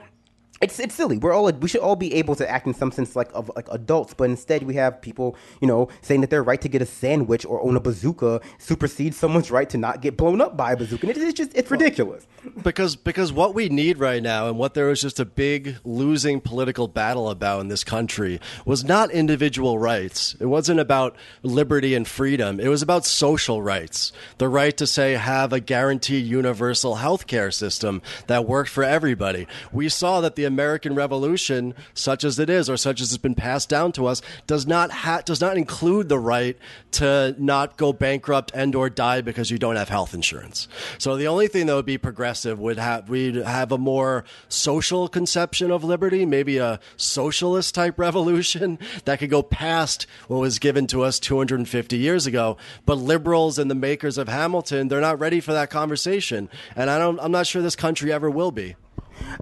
it's it's silly. We're all we should all be able to act in some sense like of like adults, but instead we have people, you know, saying that their right to get a sandwich or own a bazooka supersedes someone's right to not get blown up by a bazooka. And it, it's just it's ridiculous. Because because what we need right now and what there was just a big losing political battle about in this country was not individual rights. It wasn't about liberty and freedom. It was about social rights. The right to say have a guaranteed universal health care system that worked for everybody. We saw that the American Revolution, such as it is or such as it's been passed down to us, does not ha- does not include the right to not go bankrupt and or die because you don't have health insurance. So the only thing that would be progressive would have we'd have a more social conception of liberty, maybe a socialist type revolution that could go past what was given to us 250 years ago. But liberals and the makers of Hamilton, they're not ready for that conversation, and I don't. I'm not sure this country ever will be.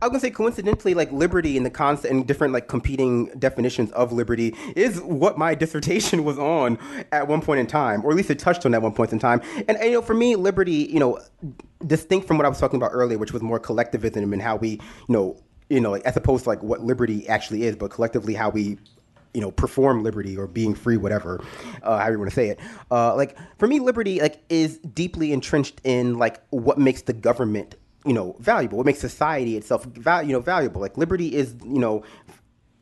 I was gonna say coincidentally, like liberty and the concept and different like competing definitions of liberty is what my dissertation was on at one point in time, or at least it touched on at one point in time. And, and you know, for me, liberty, you know, distinct from what I was talking about earlier, which was more collectivism and how we, you know, you know, like, as opposed to like what liberty actually is, but collectively how we you know perform liberty or being free whatever uh, however you want to say it uh, like for me liberty like is deeply entrenched in like what makes the government you know valuable. What makes society itself you know valuable. Like liberty is you know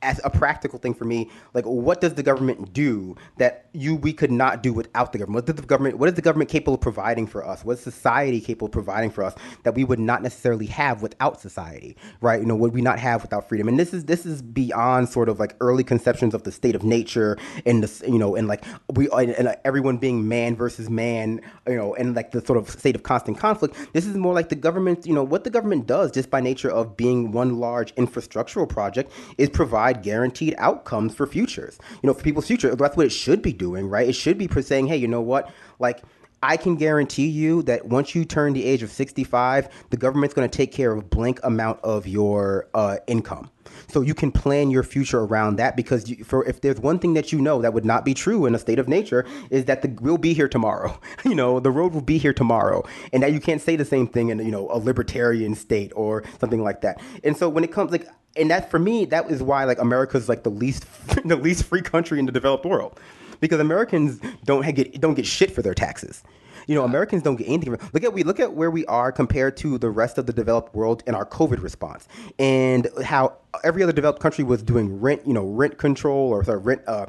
as a practical thing for me, like what does the government do that you we could not do without the government? What the government what is the government capable of providing for us? What is society capable of providing for us that we would not necessarily have without society? Right? You know, would we not have without freedom? And this is this is beyond sort of like early conceptions of the state of nature and the you know and like we and, and everyone being man versus man, you know, and like the sort of state of constant conflict. This is more like the government, you know, what the government does just by nature of being one large infrastructural project is provide provide guaranteed outcomes for futures. You know, for people's future. That's what it should be doing, right? It should be saying, hey, you know what? Like, I can guarantee you that once you turn the age of 65, the government's going to take care of a blank amount of your uh, income. So you can plan your future around that because you, for if there's one thing that you know that would not be true in a state of nature is that the we'll be here tomorrow. you know, the road will be here tomorrow, and that you can't say the same thing in you know a libertarian state or something like that. And so when it comes like and that for me that is why like America's like the least the least free country in the developed world because Americans don't get don't get shit for their taxes. You know, Americans don't get anything. Look at we look at where we are compared to the rest of the developed world in our COVID response, and how every other developed country was doing rent, you know, rent control or sorry, rent uh,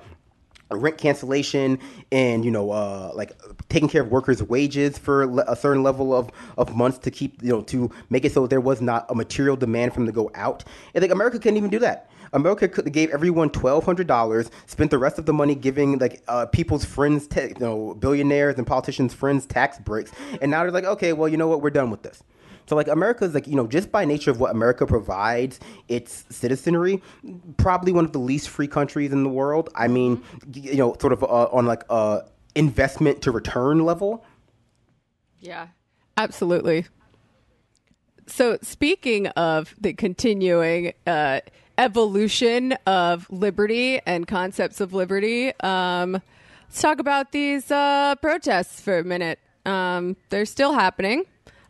rent cancellation and you know uh, like taking care of workers wages for a certain level of, of months to keep you know to make it so there was not a material demand from to go out and like america couldn't even do that america could, gave everyone $1200 spent the rest of the money giving like uh, people's friends you know billionaires and politicians friends tax breaks and now they're like okay well you know what we're done with this so like America is like you know just by nature of what America provides its citizenry, probably one of the least free countries in the world. I mean, you know, sort of uh, on like a investment to return level. Yeah, absolutely. So speaking of the continuing uh, evolution of liberty and concepts of liberty, um, let's talk about these uh, protests for a minute. Um, they're still happening.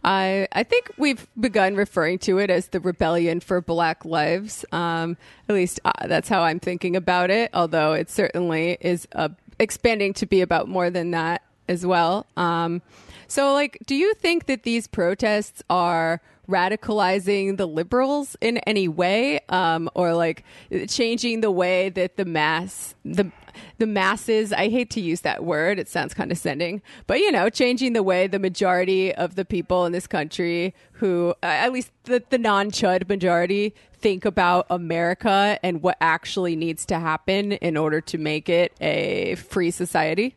I I think we've begun referring to it as the rebellion for Black lives. Um, at least uh, that's how I'm thinking about it. Although it certainly is uh, expanding to be about more than that as well. Um, so, like, do you think that these protests are radicalizing the liberals in any way, um, or like changing the way that the mass the the masses i hate to use that word it sounds condescending but you know changing the way the majority of the people in this country who uh, at least the, the non-chud majority think about america and what actually needs to happen in order to make it a free society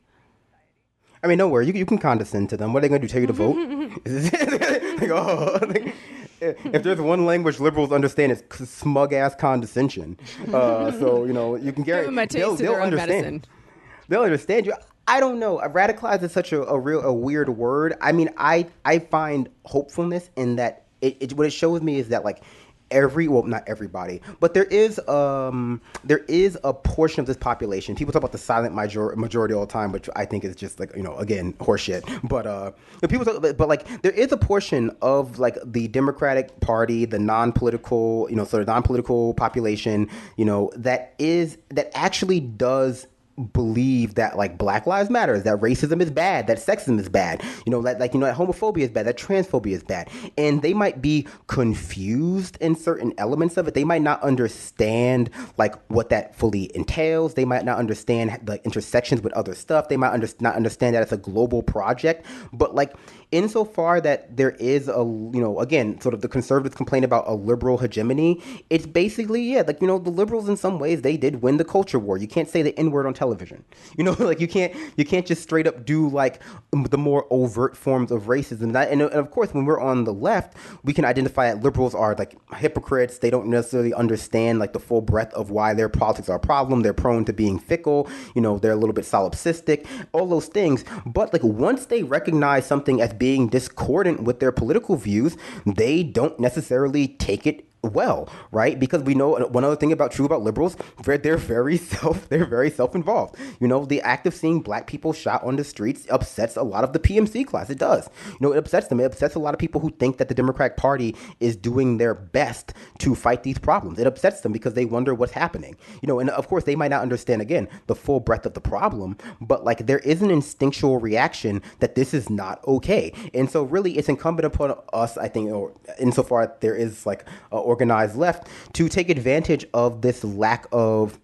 I mean, don't worry. You, you can condescend to them. What are they going to do? Tell you to vote? like, oh, if there's one language liberals understand, it's smug ass condescension. Uh, so you know, you can guarantee they'll, they'll understand. Medicine. They'll understand you. I don't know. Radicalized is such a, a real a weird word. I mean, I I find hopefulness in that. It, it what it shows me is that like every well not everybody but there is um there is a portion of this population people talk about the silent major- majority all the time which i think is just like you know again horseshit but uh people talk, but like there is a portion of like the democratic party the non-political you know sort of non-political population you know that is that actually does believe that like Black Lives Matter, that racism is bad, that sexism is bad, you know, that like you know that homophobia is bad, that transphobia is bad, and they might be confused in certain elements of it. They might not understand like what that fully entails. They might not understand the intersections with other stuff. They might under- not understand that it's a global project. But like insofar that there is a you know again sort of the conservatives complain about a liberal hegemony it's basically yeah like you know the liberals in some ways they did win the culture war. You can't say the n word on television. You know like you can't you can't just straight up do like the more overt forms of racism. That and, and of course when we're on the left we can identify that liberals are like hypocrites. They don't necessarily understand like the full breadth of why their politics are a problem. They're prone to being fickle. You know they're a little bit solipsistic. All those things. But like once they recognize something as being discordant with their political views, they don't necessarily take it well, right? Because we know one other thing about true about liberals, they're, they're very self they're very self-involved. You know, the act of seeing black people shot on the streets upsets a lot of the PMC class. It does. You know, it upsets them. It upsets a lot of people who think that the Democratic Party is doing their best to fight these problems. It upsets them because they wonder what's happening. You know, and of course they might not understand again the full breadth of the problem, but like there is an instinctual reaction that this is not okay. And so really it's incumbent upon us, I think, or insofar there is like a organized left to take advantage of this lack of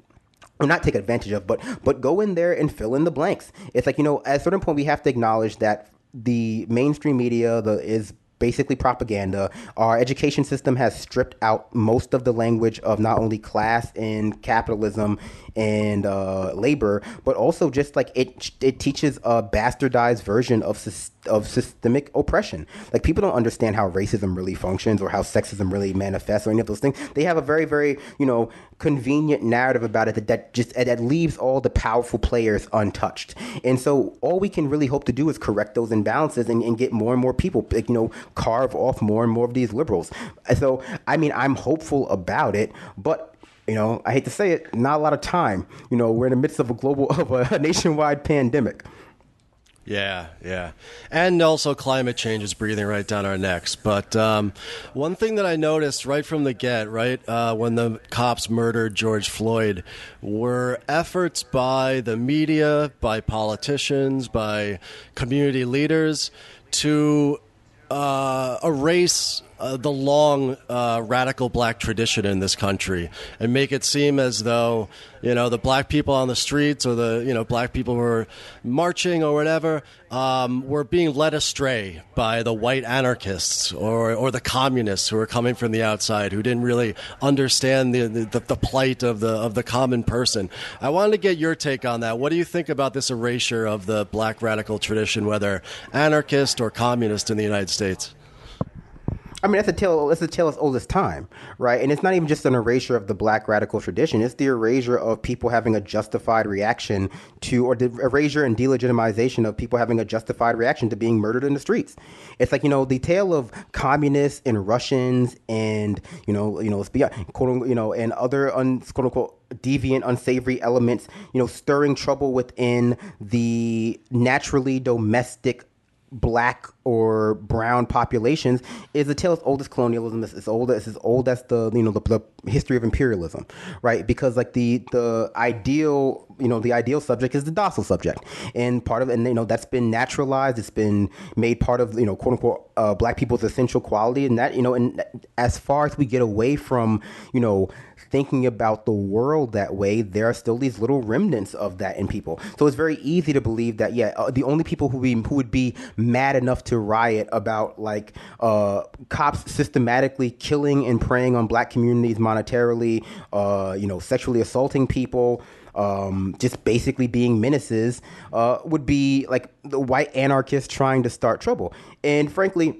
or not take advantage of, but but go in there and fill in the blanks. It's like you know, at a certain point, we have to acknowledge that the mainstream media the is basically propaganda. Our education system has stripped out most of the language of not only class and capitalism and uh, labor, but also just like it it teaches a bastardized version of of systemic oppression. Like people don't understand how racism really functions or how sexism really manifests or any of those things. They have a very very you know convenient narrative about it that, that just that leaves all the powerful players untouched. And so all we can really hope to do is correct those imbalances and, and get more and more people like you know carve off more and more of these liberals. So, I mean, I'm hopeful about it, but you know, I hate to say it, not a lot of time. You know, we're in the midst of a global, of a nationwide pandemic. Yeah, yeah. And also, climate change is breathing right down our necks. But um, one thing that I noticed right from the get, right, uh, when the cops murdered George Floyd, were efforts by the media, by politicians, by community leaders to uh, erase uh, the long uh, radical black tradition in this country and make it seem as though you know the black people on the streets or the you know black people who are marching or whatever um, were being led astray by the white anarchists or or the communists who were coming from the outside who didn't really understand the the, the plight of the of the common person. I wanted to get your take on that. What do you think about this erasure of the black radical tradition, whether anarchist or communist in the United States? I mean, that's a tale. That's a tale as old as time, right? And it's not even just an erasure of the black radical tradition. It's the erasure of people having a justified reaction to, or the erasure and delegitimization of people having a justified reaction to being murdered in the streets. It's like you know the tale of communists and Russians and you know you know quote you know and other un, quote unquote deviant, unsavory elements, you know, stirring trouble within the naturally domestic black or brown populations is a tale as old as colonialism. It's as old as as old as the you know the, the, history of imperialism, right? Because like the the ideal you know the ideal subject is the docile subject, and part of and you know that's been naturalized. It's been made part of you know quote unquote uh, black people's essential quality, and that you know and as far as we get away from you know thinking about the world that way, there are still these little remnants of that in people. So it's very easy to believe that, yeah, uh, the only people who, be, who would be mad enough to riot about like uh, cops systematically killing and preying on black communities monetarily, uh, you know, sexually assaulting people. Um, just basically being menaces uh, would be like the white anarchists trying to start trouble. And frankly,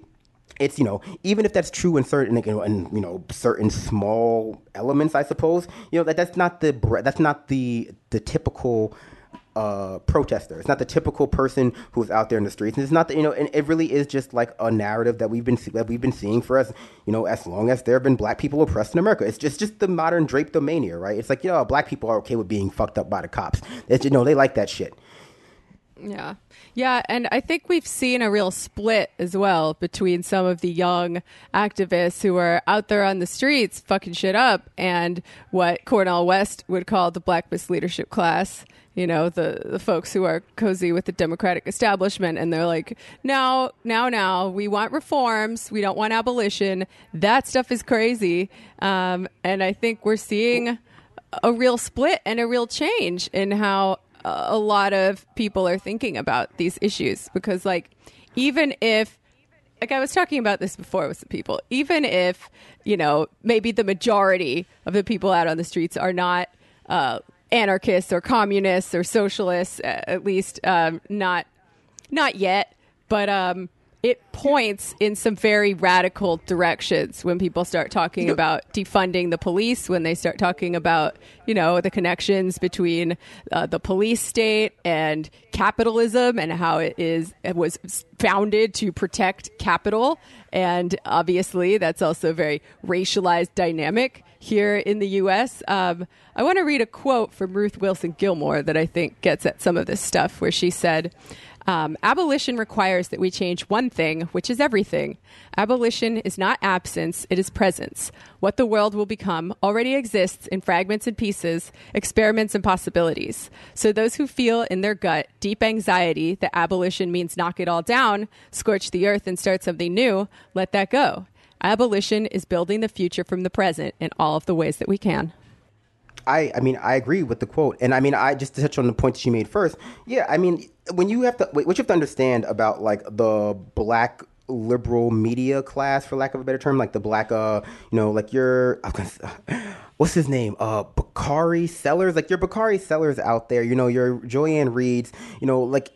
it's you know even if that's true in certain you know, in you know certain small elements I suppose you know that that's not the that's not the the typical uh, protester. It's not the typical person who's out there in the streets. And it's not that you know, and it really is just like a narrative that we've been that we've been seeing for us, you know, as long as there have been black people oppressed in America. It's just just the modern drapetomania, right? It's like you know, black people are okay with being fucked up by the cops. It's you know, they like that shit. Yeah. Yeah. And I think we've seen a real split as well between some of the young activists who are out there on the streets fucking shit up and what Cornel West would call the Black Misleadership class. You know, the, the folks who are cozy with the Democratic establishment and they're like, now, now, now, we want reforms. We don't want abolition. That stuff is crazy. Um, and I think we're seeing a real split and a real change in how a lot of people are thinking about these issues because like even if like I was talking about this before with some people, even if, you know, maybe the majority of the people out on the streets are not uh, anarchists or communists or socialists, at least um, not not yet, but um, it points in some very radical directions when people start talking about defunding the police, when they start talking about, you know, the connections between uh, the police state and capitalism and how it is it was founded to protect capital. And obviously, that's also a very racialized dynamic here in the U.S. Um, I want to read a quote from Ruth Wilson Gilmore that I think gets at some of this stuff, where she said, um, abolition requires that we change one thing, which is everything. Abolition is not absence, it is presence. What the world will become already exists in fragments and pieces, experiments and possibilities. So those who feel in their gut deep anxiety that abolition means knock it all down, scorch the earth, and start something new, let that go. Abolition is building the future from the present in all of the ways that we can. I, I mean, I agree with the quote, and I mean, I just to touch on the point that you made first. Yeah, I mean, when you have to, what you have to understand about like the black liberal media class, for lack of a better term, like the black, uh, you know, like your, what's his name, uh, Bakari Sellers, like your Bakari Sellers out there, you know, your Joy-Ann Reids, you know, like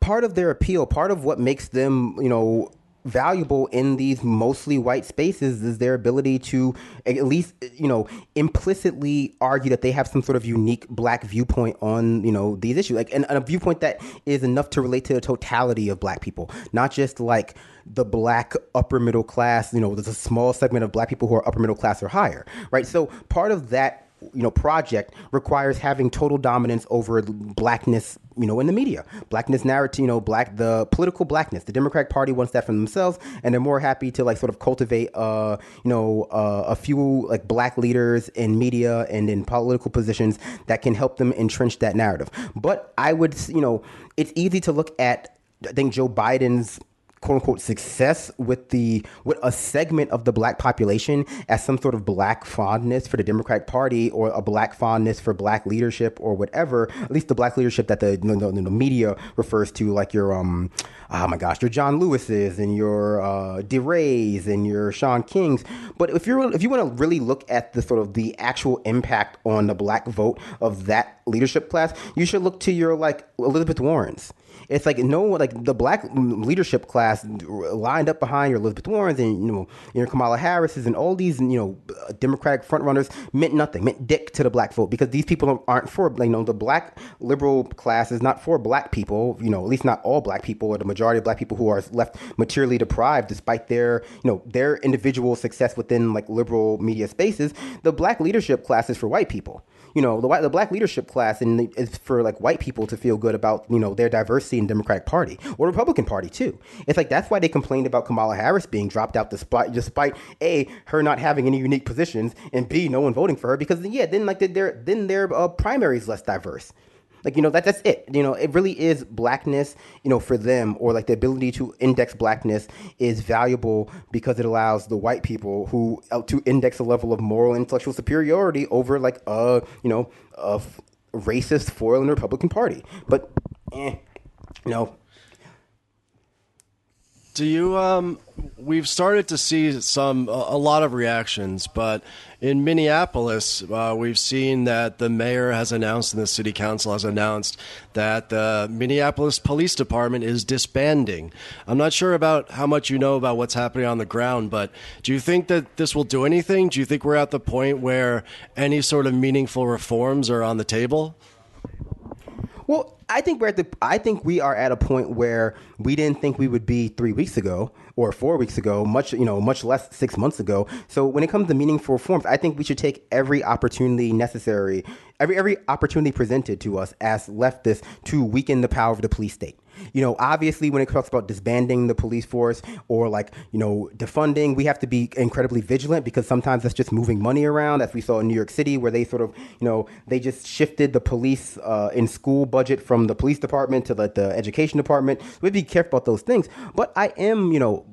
part of their appeal, part of what makes them, you know, valuable in these mostly white spaces is their ability to at least you know implicitly argue that they have some sort of unique black viewpoint on you know these issues. Like and, and a viewpoint that is enough to relate to the totality of black people not just like the black upper middle class you know there's a small segment of black people who are upper middle class or higher right? So part of that you know project requires having total dominance over blackness you know in the media. Blackness narrative you know black the political blackness. The democratic party wants that for themselves and they're more happy to like sort of cultivate uh you know uh, a few like black leaders in media and in political positions that can help them entrench that narrative. But i would you know it's easy to look at I think Joe Biden's quote unquote success with the with a segment of the black population as some sort of black fondness for the Democratic Party or a black fondness for black leadership or whatever. At least the black leadership that the, the, the, the media refers to, like your um oh my gosh, your John Lewis's and your uh, DeRays and your Shaun Kings. But if you're if you want to really look at the sort of the actual impact on the black vote of that leadership class, you should look to your like Elizabeth Warren's it's like no like the black leadership class lined up behind your Elizabeth Warrens and you know your Kamala Harris's and all these you know Democratic frontrunners meant nothing, meant dick to the black vote because these people aren't for you know the black liberal class is not for black people, you know at least not all black people or the majority of black people who are left materially deprived despite their you know their individual success within like liberal media spaces. The black leadership class is for white people you know the white the black leadership class and it's for like white people to feel good about you know their diversity in Democratic Party or Republican Party too. It's like that's why they complained about Kamala Harris being dropped out despite despite a her not having any unique positions and b no one voting for her because yeah then like their then their uh, primaries less diverse. Like you know that that's it. You know it really is blackness. You know for them or like the ability to index blackness is valuable because it allows the white people who uh, to index a level of moral intellectual superiority over like a you know a racist foil in the Republican Party. But eh, you know do you? Um, we've started to see some a, lot of reactions, but in Minneapolis, uh, we've seen that the mayor has announced and the city council has announced that the Minneapolis Police Department is disbanding. I'm not sure about how much you know about what's happening on the ground, but do you think that this will do anything? Do you think we're at the point where any sort of meaningful reforms are on the table? Well, I think we're at the. I think we are at a point where we didn't think we would be three weeks ago or four weeks ago, much you know, much less six months ago. So when it comes to meaningful reforms, I think we should take every opportunity necessary, every every opportunity presented to us as leftists to weaken the power of the police state. You know, obviously, when it talks about disbanding the police force or like, you know, defunding, we have to be incredibly vigilant because sometimes that's just moving money around, as we saw in New York City, where they sort of, you know, they just shifted the police uh, in school budget from the police department to like the education department. So we'd be careful about those things. But I am, you know,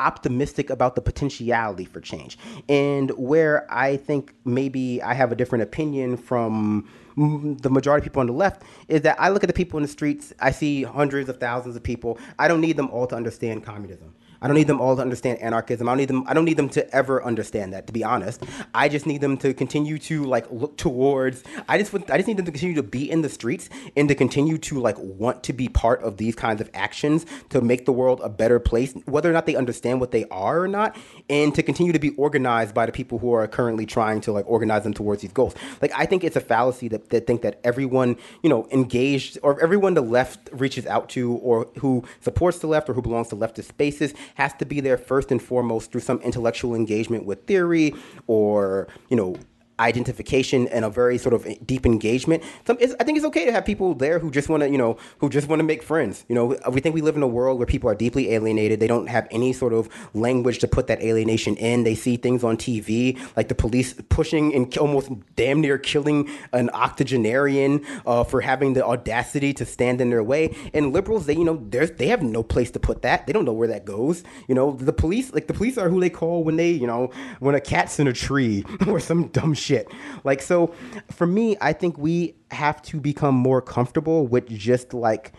optimistic about the potentiality for change. And where I think maybe I have a different opinion from the majority of people on the left is that I look at the people in the streets, I see hundreds of thousands of people. I don't need them all to understand communism. I don't need them all to understand anarchism. I don't need them. I don't need them to ever understand that. To be honest, I just need them to continue to like look towards. I just I just need them to continue to be in the streets and to continue to like want to be part of these kinds of actions to make the world a better place, whether or not they understand what they are or not, and to continue to be organized by the people who are currently trying to like organize them towards these goals. Like I think it's a fallacy that, that think that everyone you know engaged or everyone the left reaches out to or who supports the left or who belongs to leftist spaces has to be there first and foremost through some intellectual engagement with theory or, you know, identification and a very sort of deep engagement. Some, I think it's okay to have people there who just want to, you know, who just want to make friends. You know, we think we live in a world where people are deeply alienated. They don't have any sort of language to put that alienation in. They see things on TV like the police pushing and almost damn near killing an octogenarian uh, for having the audacity to stand in their way. And liberals, they, you know, they have no place to put that. They don't know where that goes. You know, the police, like the police are who they call when they, you know, when a cat's in a tree or some dumb shit shit. Like, so for me, I think we have to become more comfortable with just like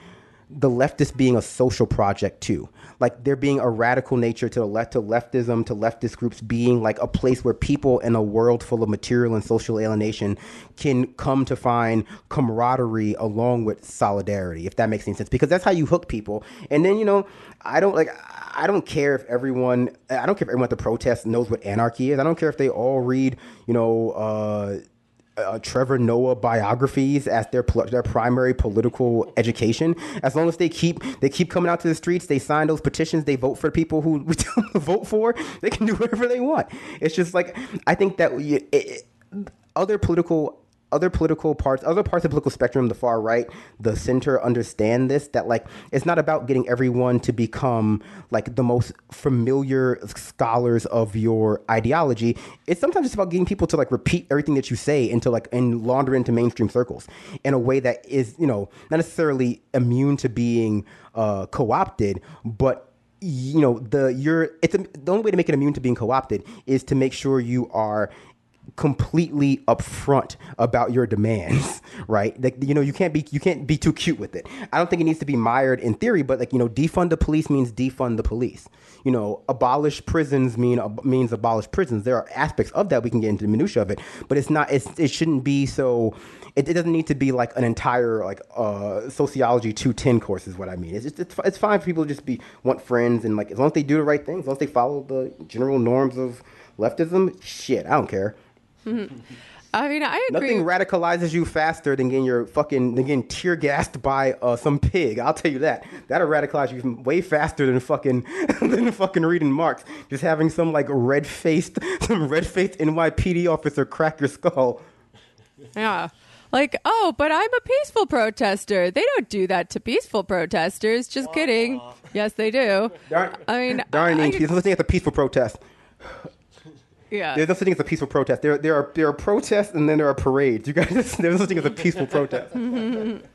the leftist being a social project too. Like there being a radical nature to the left to leftism to leftist groups being like a place where people in a world full of material and social alienation can come to find camaraderie along with solidarity, if that makes any sense. Because that's how you hook people. And then, you know, I don't like I don't care if everyone I don't care if everyone at the protest knows what anarchy is. I don't care if they all read, you know, uh, uh, Trevor Noah biographies as their their primary political education. As long as they keep they keep coming out to the streets, they sign those petitions, they vote for people who we tell them to vote for. They can do whatever they want. It's just like I think that it, it, other political other political parts, other parts of the political spectrum, the far right, the center, understand this that like it's not about getting everyone to become like the most familiar scholars of your ideology. It's sometimes just about getting people to like repeat everything that you say into like and launder into mainstream circles in a way that is you know not necessarily immune to being uh, co-opted, but you know the you're it's a, the only way to make it immune to being co-opted is to make sure you are completely upfront about your demands, right? Like you know, you can't be you can't be too cute with it. I don't think it needs to be mired in theory, but like you know, defund the police means defund the police. You know, abolish prisons mean uh, means abolish prisons. There are aspects of that we can get into the minutia of it, but it's not. It's it shouldn't be so. It, it doesn't need to be like an entire like uh, sociology two ten course is what I mean. It's just it's, it's fine for people to just be want friends and like as long as they do the right things, as long as they follow the general norms of leftism. Shit, I don't care. I mean, I agree. Nothing radicalizes you faster than getting your fucking than getting tear gassed by uh, some pig. I'll tell you that. That'll radicalize you way faster than fucking than fucking reading Marx. Just having some like red faced some red faced NYPD officer crack your skull. Yeah. Like, oh, but I'm a peaceful protester. They don't do that to peaceful protesters. Just kidding. Yes, they do. Darn, I mean, darn I- it, he's listening at the peaceful protest. Yeah. There's no such thing as a peaceful protest. There, there are there are protests and then there are parades. You guys, there's no such thing as a peaceful protest.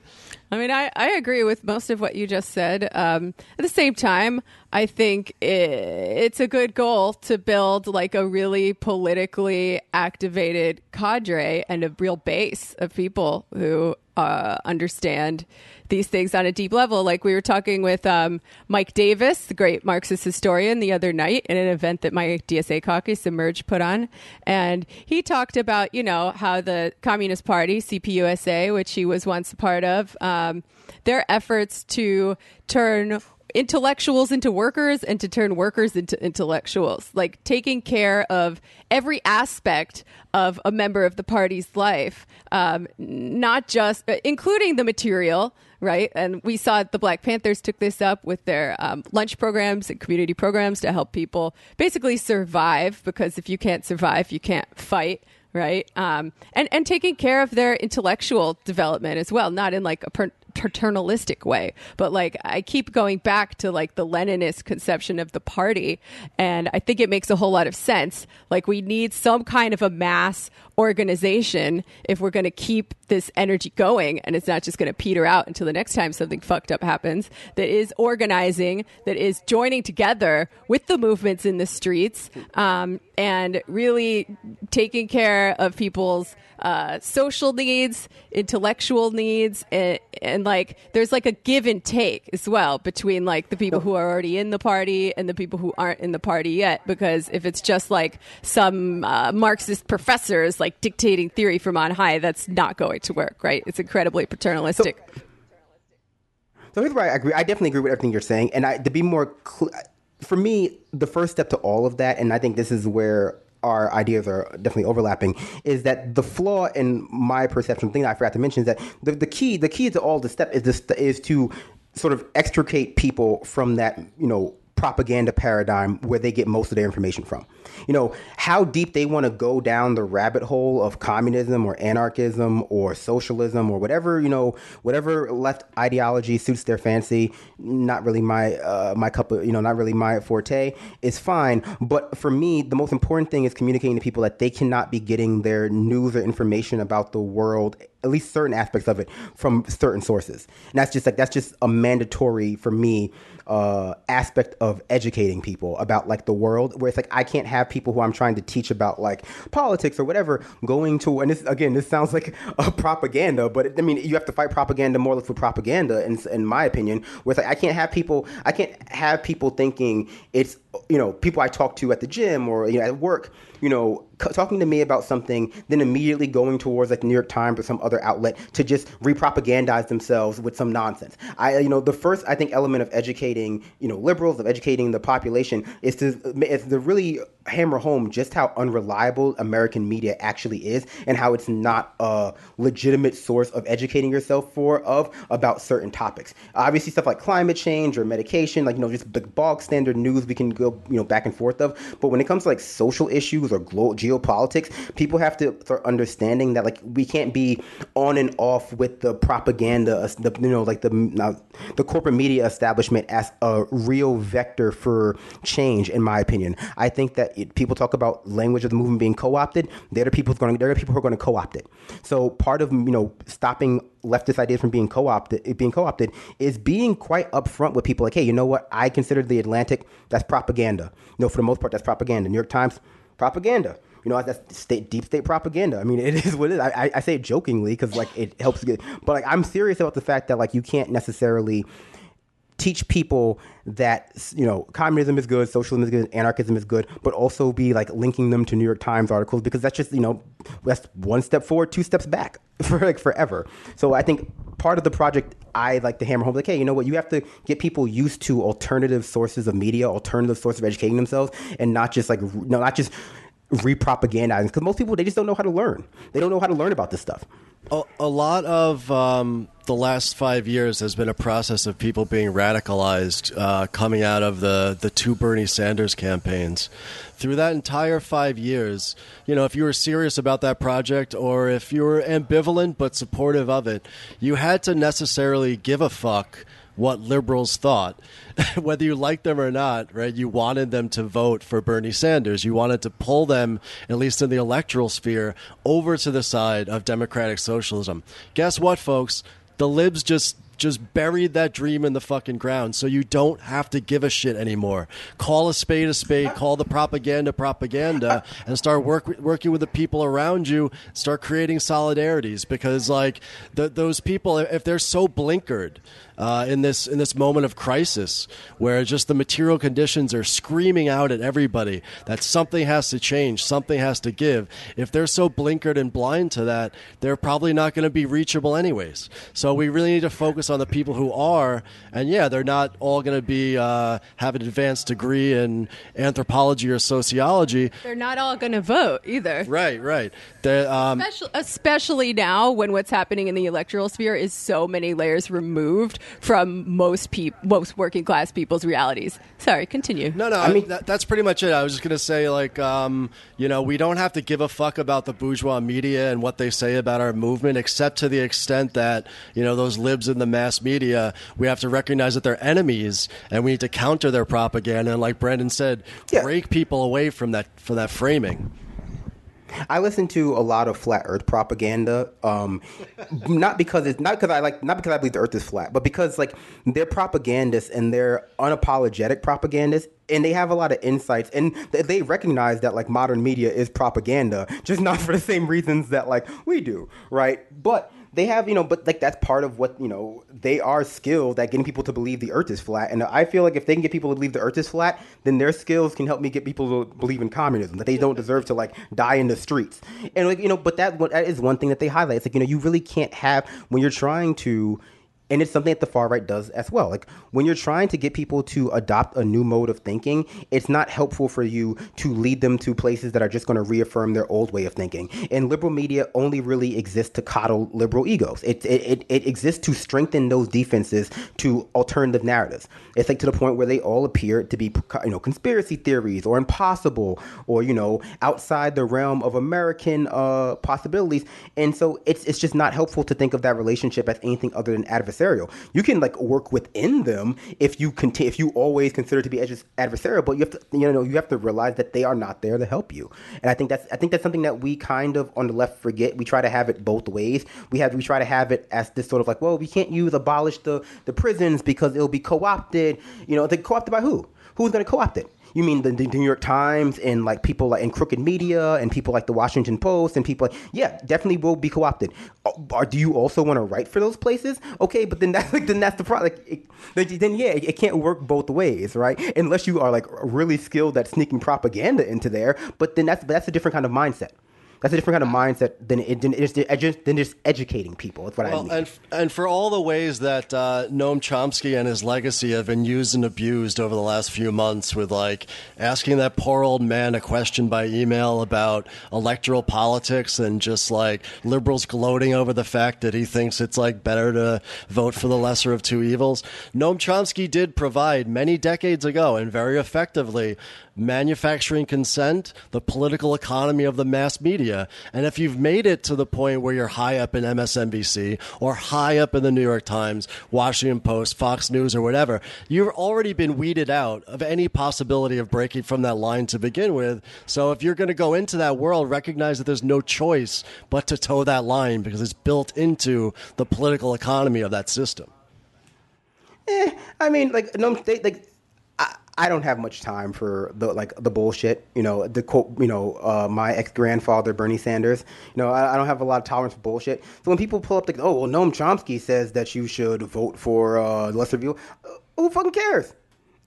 I mean, I, I agree with most of what you just said. Um, at the same time, I think it's a good goal to build like a really politically activated cadre and a real base of people who uh, understand these things on a deep level. Like we were talking with um, Mike Davis, the great Marxist historian, the other night in an event that my DSA caucus, Emerge, put on. And he talked about, you know, how the Communist Party, CPUSA, which he was once a part of, um, their efforts to turn intellectuals into workers and to turn workers into intellectuals, like taking care of every aspect of a member of the party's life, um, not just uh, including the material. Right. And we saw the Black Panthers took this up with their um, lunch programs and community programs to help people basically survive because if you can't survive, you can't fight right? Um, and and taking care of their intellectual development as well, not in like a per- paternalistic way, but like I keep going back to like the Leninist conception of the party, and I think it makes a whole lot of sense. Like we need some kind of a mass organization if we're going to keep this energy going and it's not just going to peter out until the next time something fucked up happens that is organizing that is joining together with the movements in the streets um, and really taking care of people's uh, social needs intellectual needs and, and like there's like a give and take as well between like the people who are already in the party and the people who aren't in the party yet. Because if it's just like some uh, marxist professors like dictating theory from on high that's not going to work right? It's incredibly paternalistic. So, so here's where I agree. I definitely agree with everything you're saying, and I, to be more, cl- for me, the first step to all of that, and I think this is where our ideas are definitely overlapping is that the flaw in my perception thing I forgot to mention is that the, the key the key to all the step is this is to sort of extricate people from that you know propaganda paradigm where they get most of their information from. You know, how deep they want to go down the rabbit hole of communism or anarchism or socialism or whatever, you know, whatever left ideology suits their fancy, not really my uh, my cup of, you know, not really my forte, is fine, but for me, the most important thing is communicating to people that they cannot be getting their news or information about the world at least certain aspects of it from certain sources. And that's just like that's just a mandatory for me uh, aspect of educating people about like the world where it's like I can't have people who I'm trying to teach about like politics or whatever going to and this again this sounds like a propaganda but it, I mean you have to fight propaganda more or less with propaganda in, in my opinion where it's like I can't have people I can't have people thinking it's you know people I talk to at the gym or you know at work you know, talking to me about something, then immediately going towards like the New York Times or some other outlet to just repropagandize themselves with some nonsense. I, you know, the first I think element of educating, you know, liberals of educating the population is to is to really hammer home just how unreliable American media actually is and how it's not a legitimate source of educating yourself for of about certain topics. Obviously, stuff like climate change or medication, like you know, just the bog standard news we can go you know back and forth of. But when it comes to like social issues or geopolitics, people have to start understanding that like we can't be on and off with the propaganda, uh, the you know like the uh, the corporate media establishment as a real vector for change. In my opinion, I think that it, people talk about language of the movement being co-opted. They're the people going. They're the people who are going to co-opt it. So part of you know stopping leftist ideas from being co-opted, being co-opted, is being quite upfront with people. Like, hey, you know what? I consider the Atlantic that's propaganda. You know, for the most part, that's propaganda. New York Times, propaganda. You know, that's state, deep state propaganda. I mean, it is what it is. I, I say it jokingly because like it helps get, but like I'm serious about the fact that like you can't necessarily teach people that you know communism is good, socialism is good, anarchism is good, but also be like linking them to New York Times articles because that's just you know that's one step forward, two steps back for like forever. So I think part of the project I like to hammer home like, hey, you know what, you have to get people used to alternative sources of media, alternative sources of educating themselves, and not just like no, not just repropagandizing because most people they just don't know how to learn. They don't know how to learn about this stuff. A, a lot of um, the last five years has been a process of people being radicalized uh, coming out of the, the two Bernie Sanders campaigns. Through that entire five years, you know, if you were serious about that project or if you were ambivalent but supportive of it, you had to necessarily give a fuck what liberals thought. Whether you liked them or not, right? You wanted them to vote for Bernie Sanders. You wanted to pull them, at least in the electoral sphere, over to the side of democratic socialism. Guess what, folks? The libs just just buried that dream in the fucking ground so you don't have to give a shit anymore. Call a spade a spade, call the propaganda propaganda, and start work, working with the people around you, start creating solidarities because, like, the, those people, if they're so blinkered, uh, in this in this moment of crisis where just the material conditions are screaming out at everybody that something has to change, something has to give. If they're so blinkered and blind to that, they're probably not going to be reachable anyways. So we really need to focus on the people who are, and yeah, they're not all going to be uh, have an advanced degree in anthropology or sociology. They're not all going to vote either. Right, right. Um, Especially, especially now when what's happening in the electoral sphere is so many layers removed from most peop- most working class people's realities. Sorry, continue. No, no. I mean, that, that's pretty much it. I was just gonna say, like, um, you know, we don't have to give a fuck about the bourgeois media and what they say about our movement, except to the extent that you know those libs in the mass media. We have to recognize that they're enemies, and we need to counter their propaganda. And like Brandon said, Yeah. break people away from that from that framing. I listen to a lot of flat Earth propaganda, um, not because it's not because I like not because I believe the Earth is flat, but because like they're propagandists and they're unapologetic propagandists, and they have a lot of insights, and th- they recognize that like modern media is propaganda, just not for the same reasons that like we do, right? But they have you know but like that's part of what you know they are skilled at getting people to believe the earth is flat. And i feel like if they can get people to believe the earth is flat then their skills can help me get people to believe in communism that they don't deserve to like die in the streets. And like you know but that, that is one thing that they highlight. It's like you know you really can't have when you're trying to and it's something that the far right does as well. Like when you're trying to get people to adopt a new mode of thinking, it's not helpful for you to lead them to places that are just going to reaffirm their old way of thinking. And liberal media only really exists to coddle liberal egos. It, it, it, it exists to strengthen those defenses to alternative narratives. It's like to the point where they all appear to be, you know, conspiracy theories or impossible or you know outside the realm of American uh, possibilities. And so it's it's just not helpful to think of that relationship as anything other than adversarial. You can like work within them if you continue if you always consider to be advers- adversarial, but you have to you know you have to realize that they are not there to help you. And I think that's I think that's something that we kind of on the left forget. We try to have it both ways. We have we try to have it as this sort of like, well, we can't use abolish the the prisons because it'll be co-opted. You know, they co-opted by who? Who's going to co-opt it? You mean the, the New York Times and like people like in crooked media and people like the Washington Post and people like yeah definitely will be co-opted. Oh, Or do you also want to write for those places? Okay, but then that's like then that's the problem. Like, it, then yeah, it, it can't work both ways, right? Unless you are like really skilled at sneaking propaganda into there. But then that's that's a different kind of mindset. That's a different kind of mindset than it than it's just, than just educating people. That's what I mean. and and for all the ways that uh, Noam Chomsky and his legacy have been used and abused over the last few months, with like asking that poor old man a question by email about electoral politics, and just like liberals gloating over the fact that he thinks it's like better to vote for the lesser of two evils. Noam Chomsky did provide many decades ago and very effectively manufacturing consent, the political economy of the mass media. And if you've made it to the point where you're high up in MSNBC or high up in the New York Times, Washington Post, Fox News, or whatever, you've already been weeded out of any possibility of breaking from that line to begin with. So if you're going to go into that world, recognize that there's no choice but to toe that line because it's built into the political economy of that system. Eh, I mean, like no, they, like I, don't have much time for the like the bullshit. You know, the quote. You know, uh, my ex grandfather Bernie Sanders. You know, I, I don't have a lot of tolerance for bullshit. So when people pull up, like, oh, well, Noam Chomsky says that you should vote for uh, lesser view. Uh, who fucking cares?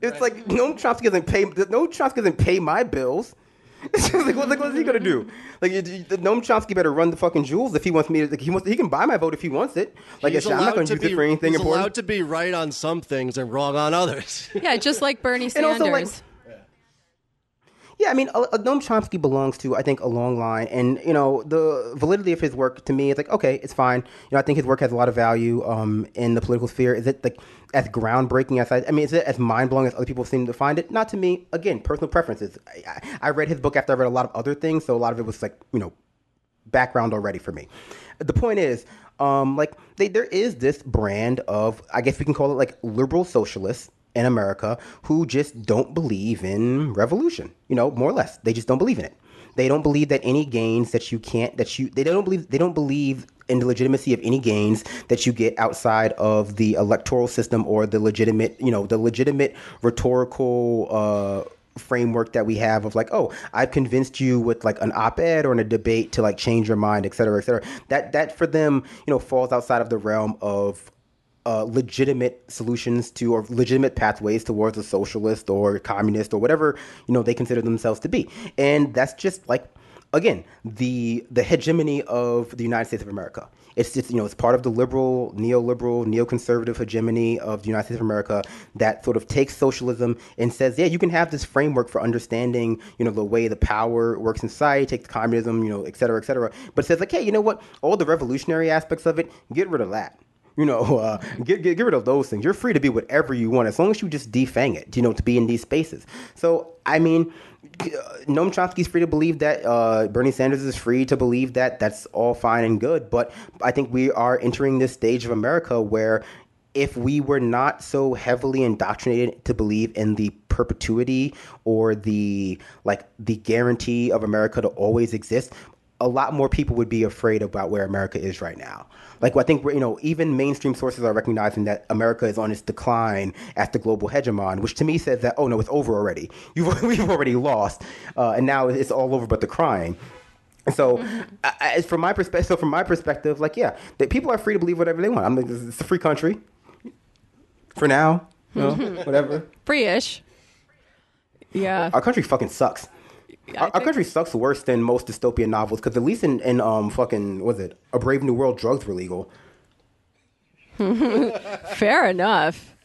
It's like Noam Chomsky doesn't pay. Noam Chomsky doesn't pay my bills. It's just like, what, like, what's he gonna do? Like, you- you- Noam Chomsky better run the fucking jewels if he wants me to. Like, he wants. He can buy my vote if he wants it. Like, He's I'm not gonna to use be- it for anything he's important. allowed to be right on some things and wrong on others. Yeah, just like Bernie And Sanders. also, like- Yeah, I mean, uh, uh, Noam Chomsky belongs to, I think, a long line, and you know, the validity of his work to me is like, okay, it's fine. You know, I think his work has a lot of value um, in the political sphere. Is it like as groundbreaking as I? I mean, is it as mind blowing as other people seem to find it? Not to me. Again, personal preferences. I, I, read his book after I read a lot of other things, so a lot of it was like, you know, background already for me. The point is, um, like they, there is this brand of, I guess we can call it like liberal socialists in America who just don't believe in revolution. You know, more or less, they just don't believe in it. They don't believe that any gains that you can't that you they don't believe they don't believe in the legitimacy of any gains that you get outside of the electoral system or the legitimate you know the legitimate rhetorical uh framework that we have of like, oh, I've convinced you with like an op-ed or in a debate to like change your mind, et cetera, et cetera. That that for them, you know, falls outside of the realm of uh, legitimate solutions to or legitimate pathways towards a socialist or communist or whatever you know they consider themselves to be, and that's just like again the the hegemony of the United States of America. It's just you know it's part of the liberal, neoliberal, neoconservative hegemony of the United States of America that sort of takes socialism and says, yeah, you can have this framework for understanding you know the way the power works in society, takes communism, you know, et cetera, et cetera, but says like, hey, you know what, all the revolutionary aspects of it, get rid of that you know, uh, get, get, get rid of those things. You're free to be whatever you want as long as you just defang it, you know, to be in these spaces. So, I mean, Noam Chomsky's free to believe that. Uh, Bernie Sanders is free to believe that. That's all fine and good. But I think we are entering this stage of America where if we were not so heavily indoctrinated to believe in the perpetuity or the like the guarantee of America to always exist, a lot more people would be afraid about where America is right now. Like I think you know, even mainstream sources are recognizing that America is on its decline as the global hegemon, which to me says that oh no, it's over already. You've we've already lost, uh, and now it's all over but the crying. So, I, from my perspective, so from my perspective, like yeah, that people are free to believe whatever they want. I'm like, it's a free country. For now, you know, whatever. Free-ish. Yeah. Our country fucking sucks. Our, our, country sucks worse than most dystopian novels because at least in, in um fucking was it a Brave New World drugs were legal. Fair enough.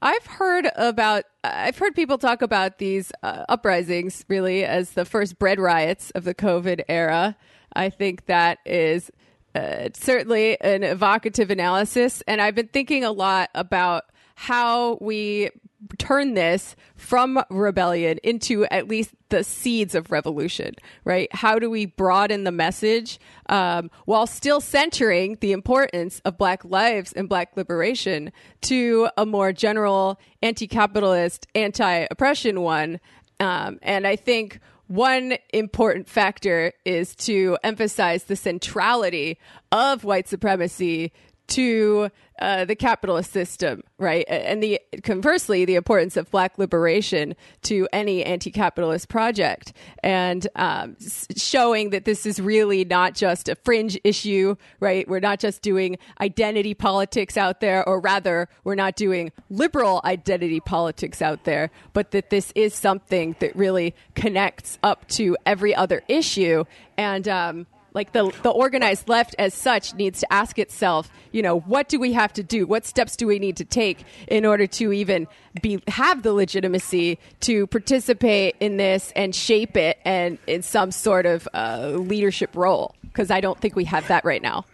I've heard about I've heard people talk about these uh, uprisings really as the first bread riots of the COVID era. I think that is uh, certainly an evocative analysis, and I've been thinking a lot about how we turn this from rebellion into at least the seeds of revolution, right? How do we broaden the message um, while still centering the importance of Black lives and Black liberation to a more general anti capitalist, anti oppression one? Um, and I think one important factor is to emphasize the centrality of white supremacy to uh, the capitalist system, right? And the conversely, the importance of black liberation to any anti-capitalist project, and um, showing that this is really not just a fringe issue, right? We're not just doing identity politics out there, or rather, we're not doing liberal identity politics out there, but that this is something that really connects up to every other issue, and um, like the the organized left as such needs to ask itself, you know, what do we have to do? What steps do we need to take in order to even be have the legitimacy to participate in this and shape it and in some sort of uh, leadership role? Because I don't think we have that right now.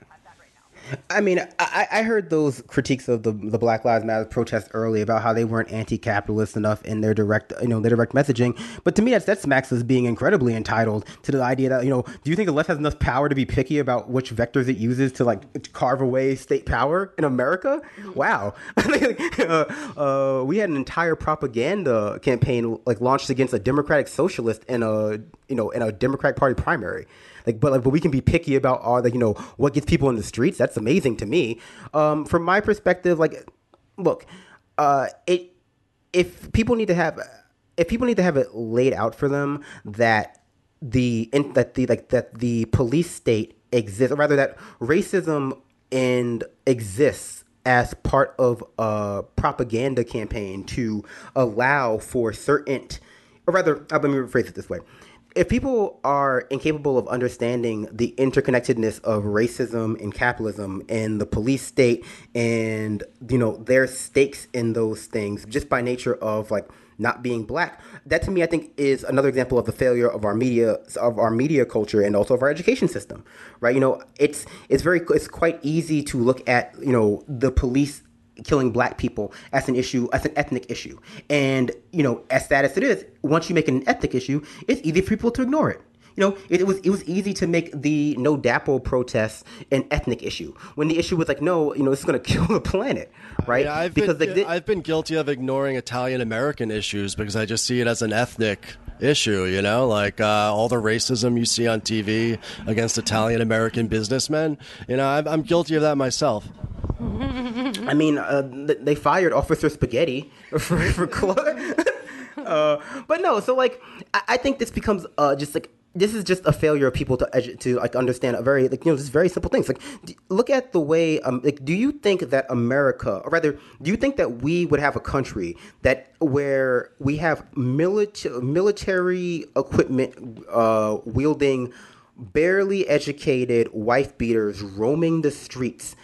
I mean, I, I, heard those critiques of the the Black Lives Matter protests early about how they weren't anti-capitalist enough in their direct, you know, their direct messaging. But to me, that's that smacks as being incredibly entitled to the idea that you know, do you think the left has enough power to be picky about which vectors it uses to like carve away state power in America? Wow, uh, uh, we had an entire propaganda campaign like launched against a Democratic Socialist in a you know in a Democratic Party primary. Like, but like, but we can be picky about all the you know what gets people in the streets. That's amazing to me. Um, from my perspective, like, look, uh, it if people need to have if people need to have it laid out for them that the in, that the like that the police state exists, or rather that racism and exists as part of a propaganda campaign to allow for certain, or rather, let me rephrase it this way: if people are incapable of understanding the interconnectedness of racism and capitalism and the police state and you know their stakes in those things just by nature of like not being black that to me i think is another example of the failure of our media of our media culture and also of our education system right? You know it's it's very it's quite easy to look at you know the police killing black people as an issue, as an ethnic issue. And, you know, as sad as it is, once you make it an ethnic issue, it's easy for people to ignore it. You know, it, it, was it was easy to make the no DAPL protests an ethnic issue when the issue was like, no, you know, it's going to kill the planet, right? I mean, I've because been, like, I've been guilty of ignoring Italian American issues because I just see it as an ethnic issue. You know, like uh, all the racism you see on TV against Italian American businessmen. You know, I'm, I'm guilty of that myself. I mean, uh, they fired Officer Spaghetti for for uh, but no, so like I, I think this becomes uh, just like this is just a failure of people to edu- to like understand a very like you know just very simple things. Like d- look at the way um like do you think that America or rather do you think that we would have a country that where we have military military equipment uh, wielding barely educated wife beaters roaming the streets,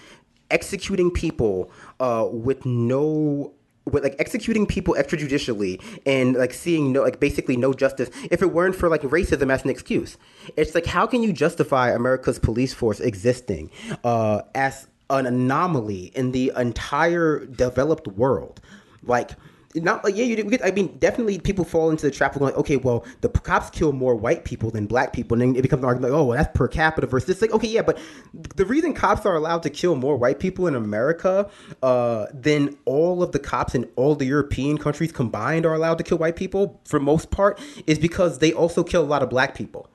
executing people uh, with no with like executing people extrajudicially and like seeing no like basically no justice if it weren't for like racism as an excuse. It's like how can you justify america's police force existing uh, as an anomaly in the entire developed world? Like not like yeah, you get, I mean, definitely people fall into the trap of going, okay, well, the cops kill more white people than black people, and then it becomes an argument like, oh, well, that's per capita versus it's like, okay, yeah, but the reason cops are allowed to kill more white people in America uh, than all of the cops in all the European countries combined are allowed to kill white people for most part is because they also kill a lot of black people.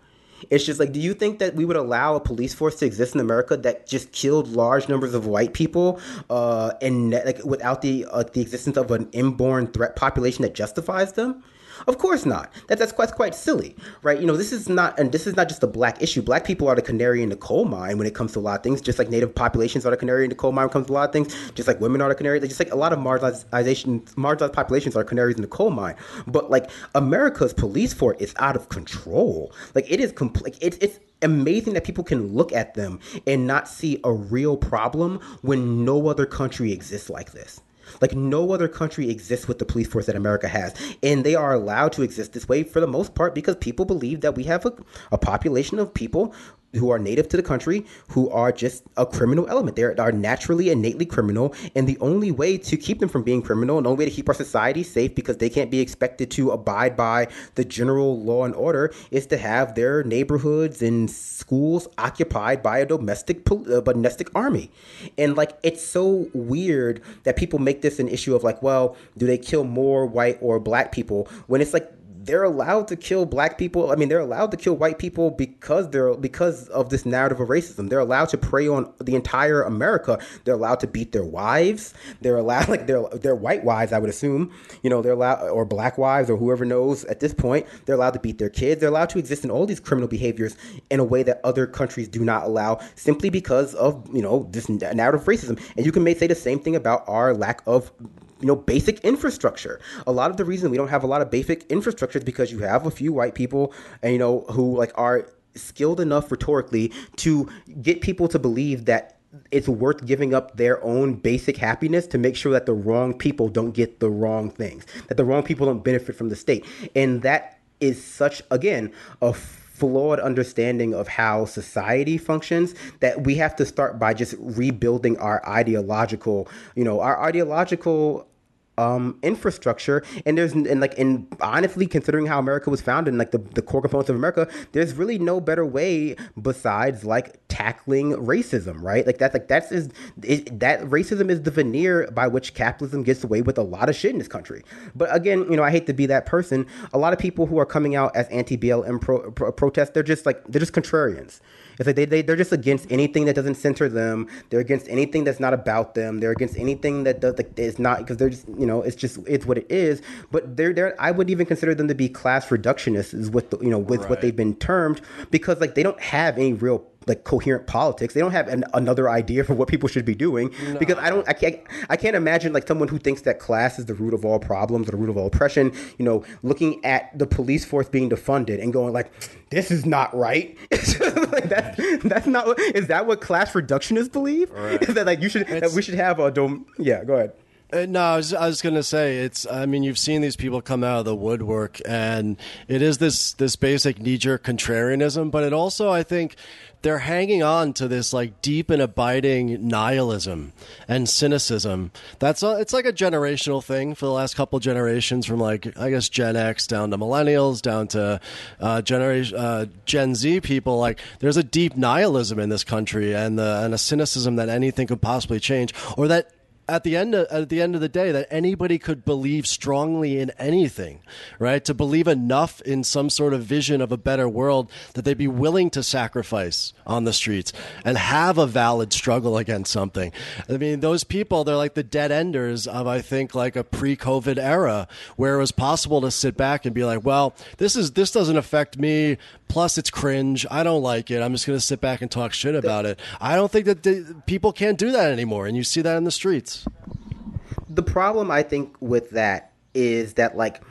It's just like, do you think that we would allow a police force to exist in America that just killed large numbers of white people, uh, and like without the uh, the existence of an inborn threat population that justifies them? Of course not. That, that's quite quite silly, right? You know, this is not and this is not just a black issue. Black people are the canary in the coal mine when it comes to a lot of things. Just like native populations are the canary in the coal mine when it comes to a lot of things. Just like women are the canary. Just like a lot of marginalization, marginalized populations are canaries in the coal mine. But like America's police force is out of control. Like it is complete. It's it's amazing that people can look at them and not see a real problem when no other country exists like this. Like no other country exists with the police force that America has. And they are allowed to exist this way for the most part because people believe that we have a, a population of people who are native to the country who are just a criminal element. They are naturally innately criminal, and the only way to keep them from being criminal, and the only way to keep our society safe because they can't be expected to abide by the general law and order is to have their neighborhoods and schools occupied by a domestic uh, domestic army. And like it's so weird that people make this an issue of like, well, do they kill more white or black people when it's like they're allowed to kill black people. I mean, they're allowed to kill white people because they're because of this narrative of racism. They're allowed to prey on the entire America. They're allowed to beat their wives. They're allowed like their their white wives, I would assume. You know, they're allowed or black wives or whoever knows at this point. They're allowed to beat their kids. They're allowed to exist in all these criminal behaviors in a way that other countries do not allow, simply because of you know this narrative of racism. And you can say the same thing about our lack of you know basic infrastructure. A lot of the reason we don't have a lot of basic infrastructure is because you have a few white people and you know who like are skilled enough rhetorically to get people to believe that it's worth giving up their own basic happiness to make sure that the wrong people don't get the wrong things that the wrong people don't benefit from the state. And that is such again a flawed understanding of how society functions that we have to start by just rebuilding our ideological you know our ideological um, infrastructure. And there's and like and honestly, considering how America was founded and like the, the core components of America, there's really no better way besides like tackling racism, right? Like that's like that's is it, that racism is the veneer by which capitalism gets away with a lot of shit in this country. But again, you know, I hate to be that person. A lot of people who are coming out as anti BLM pro, pro, protest, they're just like they're just contrarians. It's like they, they, they're just against anything that doesn't center them. They're against anything that's not about them. They're against anything that does, like, is not, because they're just, you know, it's just, it's what it is. But they're, they're, I would even consider them to be class reductionists, is what, the, you know, with right. what they've been termed, because, like, they don't have any real like coherent politics. They don't have an, another idea for what people should be doing no. because I don't I can't I can't imagine like someone who thinks that class is the root of all problems or the root of all oppression, you know, looking at the police force being defunded and going like this is not right. like that that's not is that what class reductionists believe? Right. that like you should it's, that we should have a dome yeah, go ahead. Uh, no, I was, I was going to say it's. I mean, you've seen these people come out of the woodwork, and it is this this basic knee jerk contrarianism, but it also, I think, they're hanging on to this like deep and abiding nihilism and cynicism. That's a, it's like a generational thing for the last couple generations, from like I guess Gen X down to millennials, down to uh, generation uh, Gen Z people. Like, there's a deep nihilism in this country, and the and a cynicism that anything could possibly change, or that at the end of, at the end of the day that anybody could believe strongly in anything, right? To believe enough in some sort of vision of a better world that they'd be willing to sacrifice on the streets and have a valid struggle against something. I mean, those people, they're like the dead enders of I think like a pre-COVID era where it was possible to sit back and be like, well, this is this doesn't affect me, plus it's cringe. I don't like it. I'm just going to sit back and talk shit about it. I don't think that the, people can't do that anymore and you see that in the streets. The problem I think with that is that like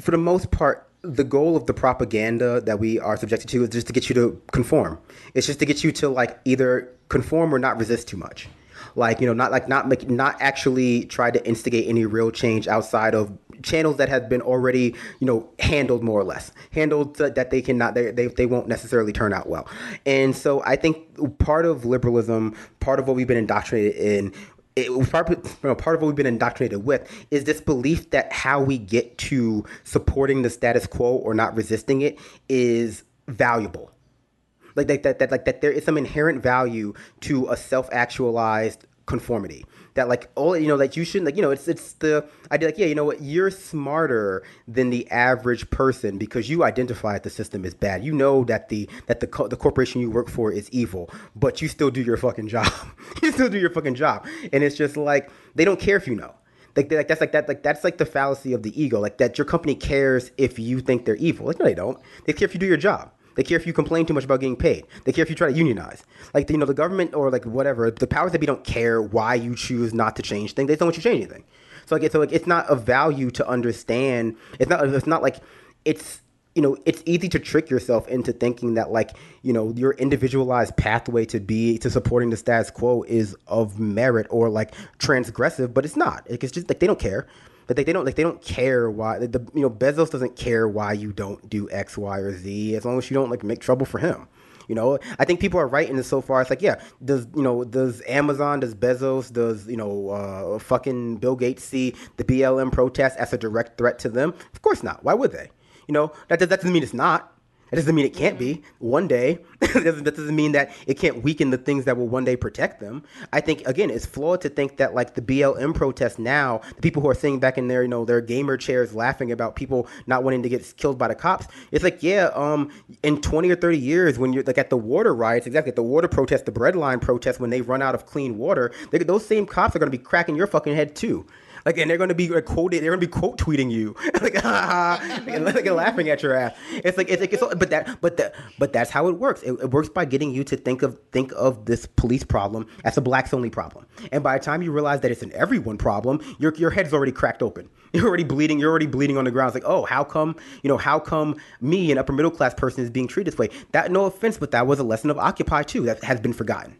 for the most part the goal of the propaganda that we are subjected to is just to get you to conform. It's just to get you to like either conform or not resist too much. Like you know, not like not make, not actually try to instigate any real change outside of channels that have been already you know handled more or less handled that they cannot they, they, they won't necessarily turn out well. And so i think part of liberalism part of what we've been indoctrinated in it was part, you know, part of what we've been indoctrinated with is this belief that how we get to supporting the status quo or not resisting it is valuable. Like that, that like that there is some inherent value to a self-actualized conformity that like all you know like you shouldn't like you know it's it's the idea like yeah you know what? You're smarter than the average person because you identify that the system is bad. You know that the that the co- the corporation you work for is evil but you still do your fucking job. You still do your fucking job. And it's just like they don't care if you know. Like, like that's like that like that's like the fallacy of the ego like that your company cares if you think they're evil. Like no they don't. They care if you do your job they care if you complain too much about getting paid. They care if you try to unionize. Like you know, the government or like whatever, the powers that be don't care why you choose not to change things. They don't want you to change anything. So like, it's, so like it's not a value to understand. It's not. It's not like it's you know it's easy to trick yourself into thinking that like you know your individualized pathway to be to supporting the status quo is of merit or like transgressive but it's not it's just like they don't care but like they don't like they don't care why the you know Bezos doesn't care why you don't do X, Y, or Z as long as you don't like make trouble for him. You know, I think people are right in this so far. It's like, yeah, does you know, does Amazon, does Bezos, does you know, uh, fucking Bill Gates see the BLM protest as a direct threat to them? Of course not. Why would they? You know, that that doesn't mean it's not. That doesn't mean it can't be one day. that, doesn't, that doesn't mean that it can't weaken the things that will one day protect them. I think again, it's flawed to think that like the BLM protest now, the people who are sitting back in their you know their gamer chairs laughing about people not wanting to get killed by the cops. It's like yeah, um, in twenty or thirty years when you're like at the water riots, exactly at the water protest, the breadline protest, when they run out of clean water, they, those same cops are going to be cracking your fucking head too. Like, and they're going to be quoted. They're going to be quote tweeting you, like, ha, and like, laughing at your ass. It's like it's like it's, all, but that but that but that's how it works. It, it, works by getting you to think of think of this police problem as a blacks only problem. And by the time you realize that it's an everyone problem, your your head's already cracked open. You're already bleeding. You're already bleeding on the ground. It's like, oh, how come you know how come me, an upper middle class person, is being treated this way? That no offense, but that was a lesson of Occupy too that has been forgotten.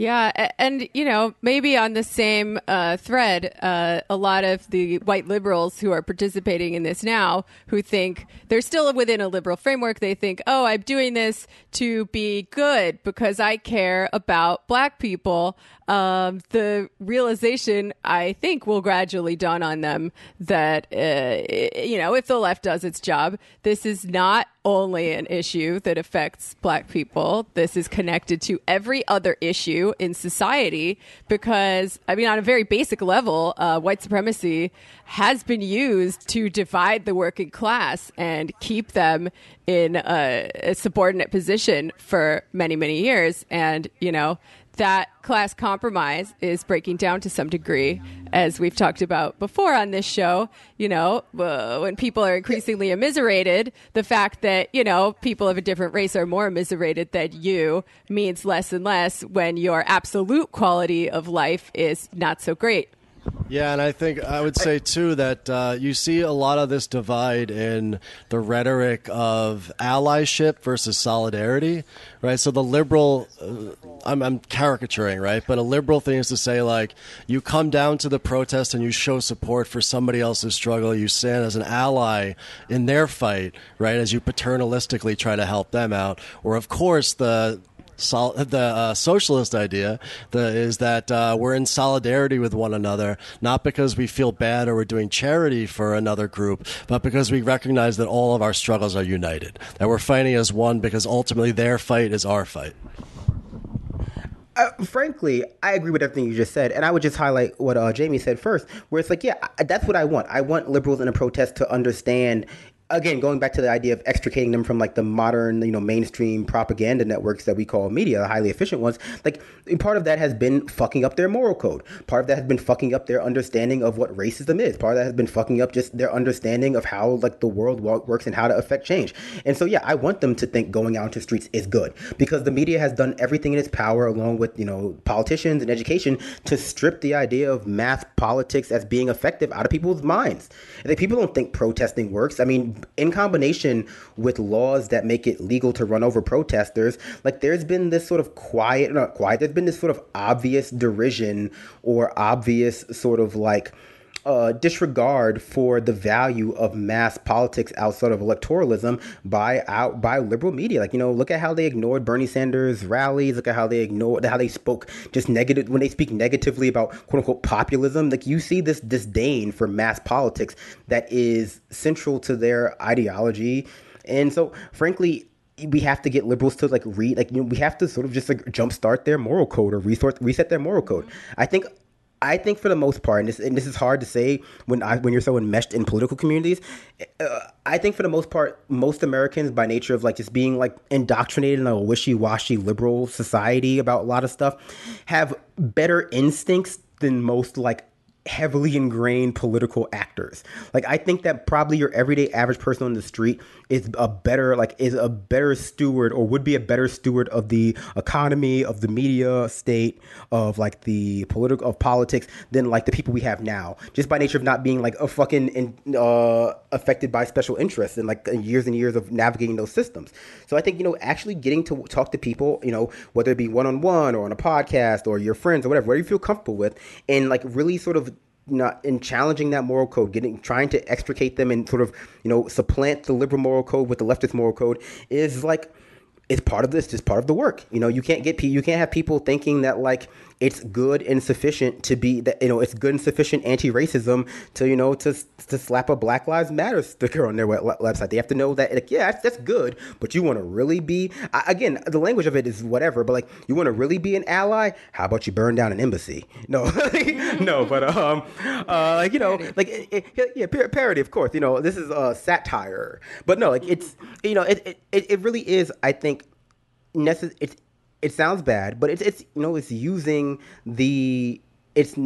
Yeah, and you know, maybe on the same uh, thread, uh, a lot of the white liberals who are participating in this now, who think they're still within a liberal framework, they think, "Oh, I'm doing this to be good because I care about black people." Um, the realization, I think, will gradually dawn on them that uh, you know, if the left does its job, this is not only an issue that affects black people. This is connected to every other issue in society because, I mean, on a very basic level, uh, white supremacy has been used to divide the working class and keep them in a, a subordinate position for many, many years. And, you know, that class compromise is breaking down to some degree, as we've talked about before on this show. You know, uh, when people are increasingly immiserated, the fact that, you know, people of a different race are more immiserated than you means less and less when your absolute quality of life is not so great. Yeah, and I think I would say too that uh, you see a lot of this divide in the rhetoric of allyship versus solidarity, right? So the liberal, uh, I'm, I'm, caricaturing, right? But a liberal thing is to say like, you come down to the protest and you show support for somebody else's struggle. You stand as an ally in their fight, right? As you paternalistically try to help them out. Or of course the sol- the uh, socialist idea the, is that uh, we're in solidarity with one another, not because we feel bad or we're doing charity for another group, but because we recognize that all of our struggles are united, that we're fighting as one because ultimately their fight is our fight. Uh, frankly, I agree with everything you just said, and I would just highlight what uh, Jamie said first, where it's like, yeah, that's what I want. I want liberals in a protest to understand again, going back to the idea of extricating them from like the modern, you know, mainstream propaganda networks that we call media, the highly efficient ones, like part of that has been fucking up their moral code. Part of that has been fucking up their understanding of what racism is. Part of that has been fucking up just their understanding of how like the world works and how to affect change. And so, yeah, I want them to think going out into streets is good because the media has done everything in its power, along with you know politicians and education, to strip the idea of mass politics as being effective out of people's minds. Like people don't think protesting works. I mean, in combination with laws that make it legal to run over protesters, like there's been this sort of quiet, not quiet, there's been this sort of obvious derision or obvious sort of like uh, disregard for the value of mass politics outside of electoralism by out by liberal media. Like you know, look at how they ignored Bernie Sanders rallies. Look at how they ignored how they spoke just negative when they speak negatively about quote unquote populism. Like you see this disdain for mass politics that is central to their ideology, and so frankly, we have to get liberals to like read like you know we have to sort of just like jumpstart their moral code or reset reset their moral code. I think I think for the most part, and this, and this is hard to say when I, when you're so enmeshed in political communities. Uh, I think for the most part, most Americans, by nature of like just being like indoctrinated in a wishy-washy liberal society about a lot of stuff, have better instincts than most like heavily ingrained political actors. Like I think that probably your everyday average person on the street is a better like is a better steward or would be a better steward of the economy, of the media state, of like the political of politics than like the people we have now. Just by nature of not being like a fucking in, uh, affected by special interests and like years and years of navigating those systems. So I think you know actually getting to talk to people, you know, whether it be one on one or on a podcast or your friends or whatever, whatever you feel comfortable with, and like really sort of not in challenging that moral code, getting trying to extricate them and sort of you know supplant the liberal moral code with the leftist moral code is like it's part of this, just part of the work. You know, you can't get you can't have people thinking that like it's good and sufficient to be that you know it's good and sufficient anti-racism to you know to to slap a Black Lives Matter sticker on their website. They have to know that like yeah that's, that's good, but you want to really be again the language of it is whatever, but like you want to really be an ally. How about you burn down an embassy? No, no, but um, uh, like you know, like it, it, yeah, parody of course. You know, this is a satire, but no, like it's you know it it, it really is. I think necess- it's it sounds bad, but it's it's you know it's using the it's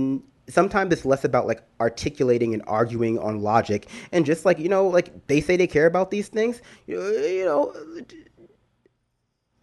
sometimes it's less about like articulating and arguing on logic and just like you know like they say they care about these things you know, you know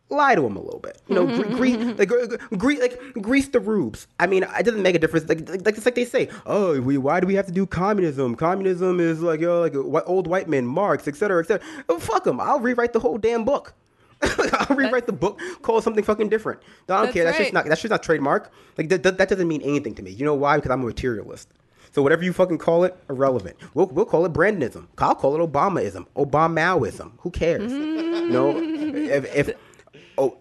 lie to them a little bit. You know grease like, grease like grease the rubes. I mean it doesn't make a difference. Like like it's like they say oh we why do we have to do communism? Communism is like you know like old white men marx etc etc oh, fuck them i'll rewrite the whole damn book I'll rewrite the book, call it something fucking different. I don't that's care. That's right. just not that's just not trademark. Like that, that, that doesn't mean anything to me. You know why? Because I'm a materialist. So whatever you fucking call it, irrelevant. We'll, we'll call it Brandonism. I'll call it Obamaism, Obamaoism. Who cares? know, if, if oh.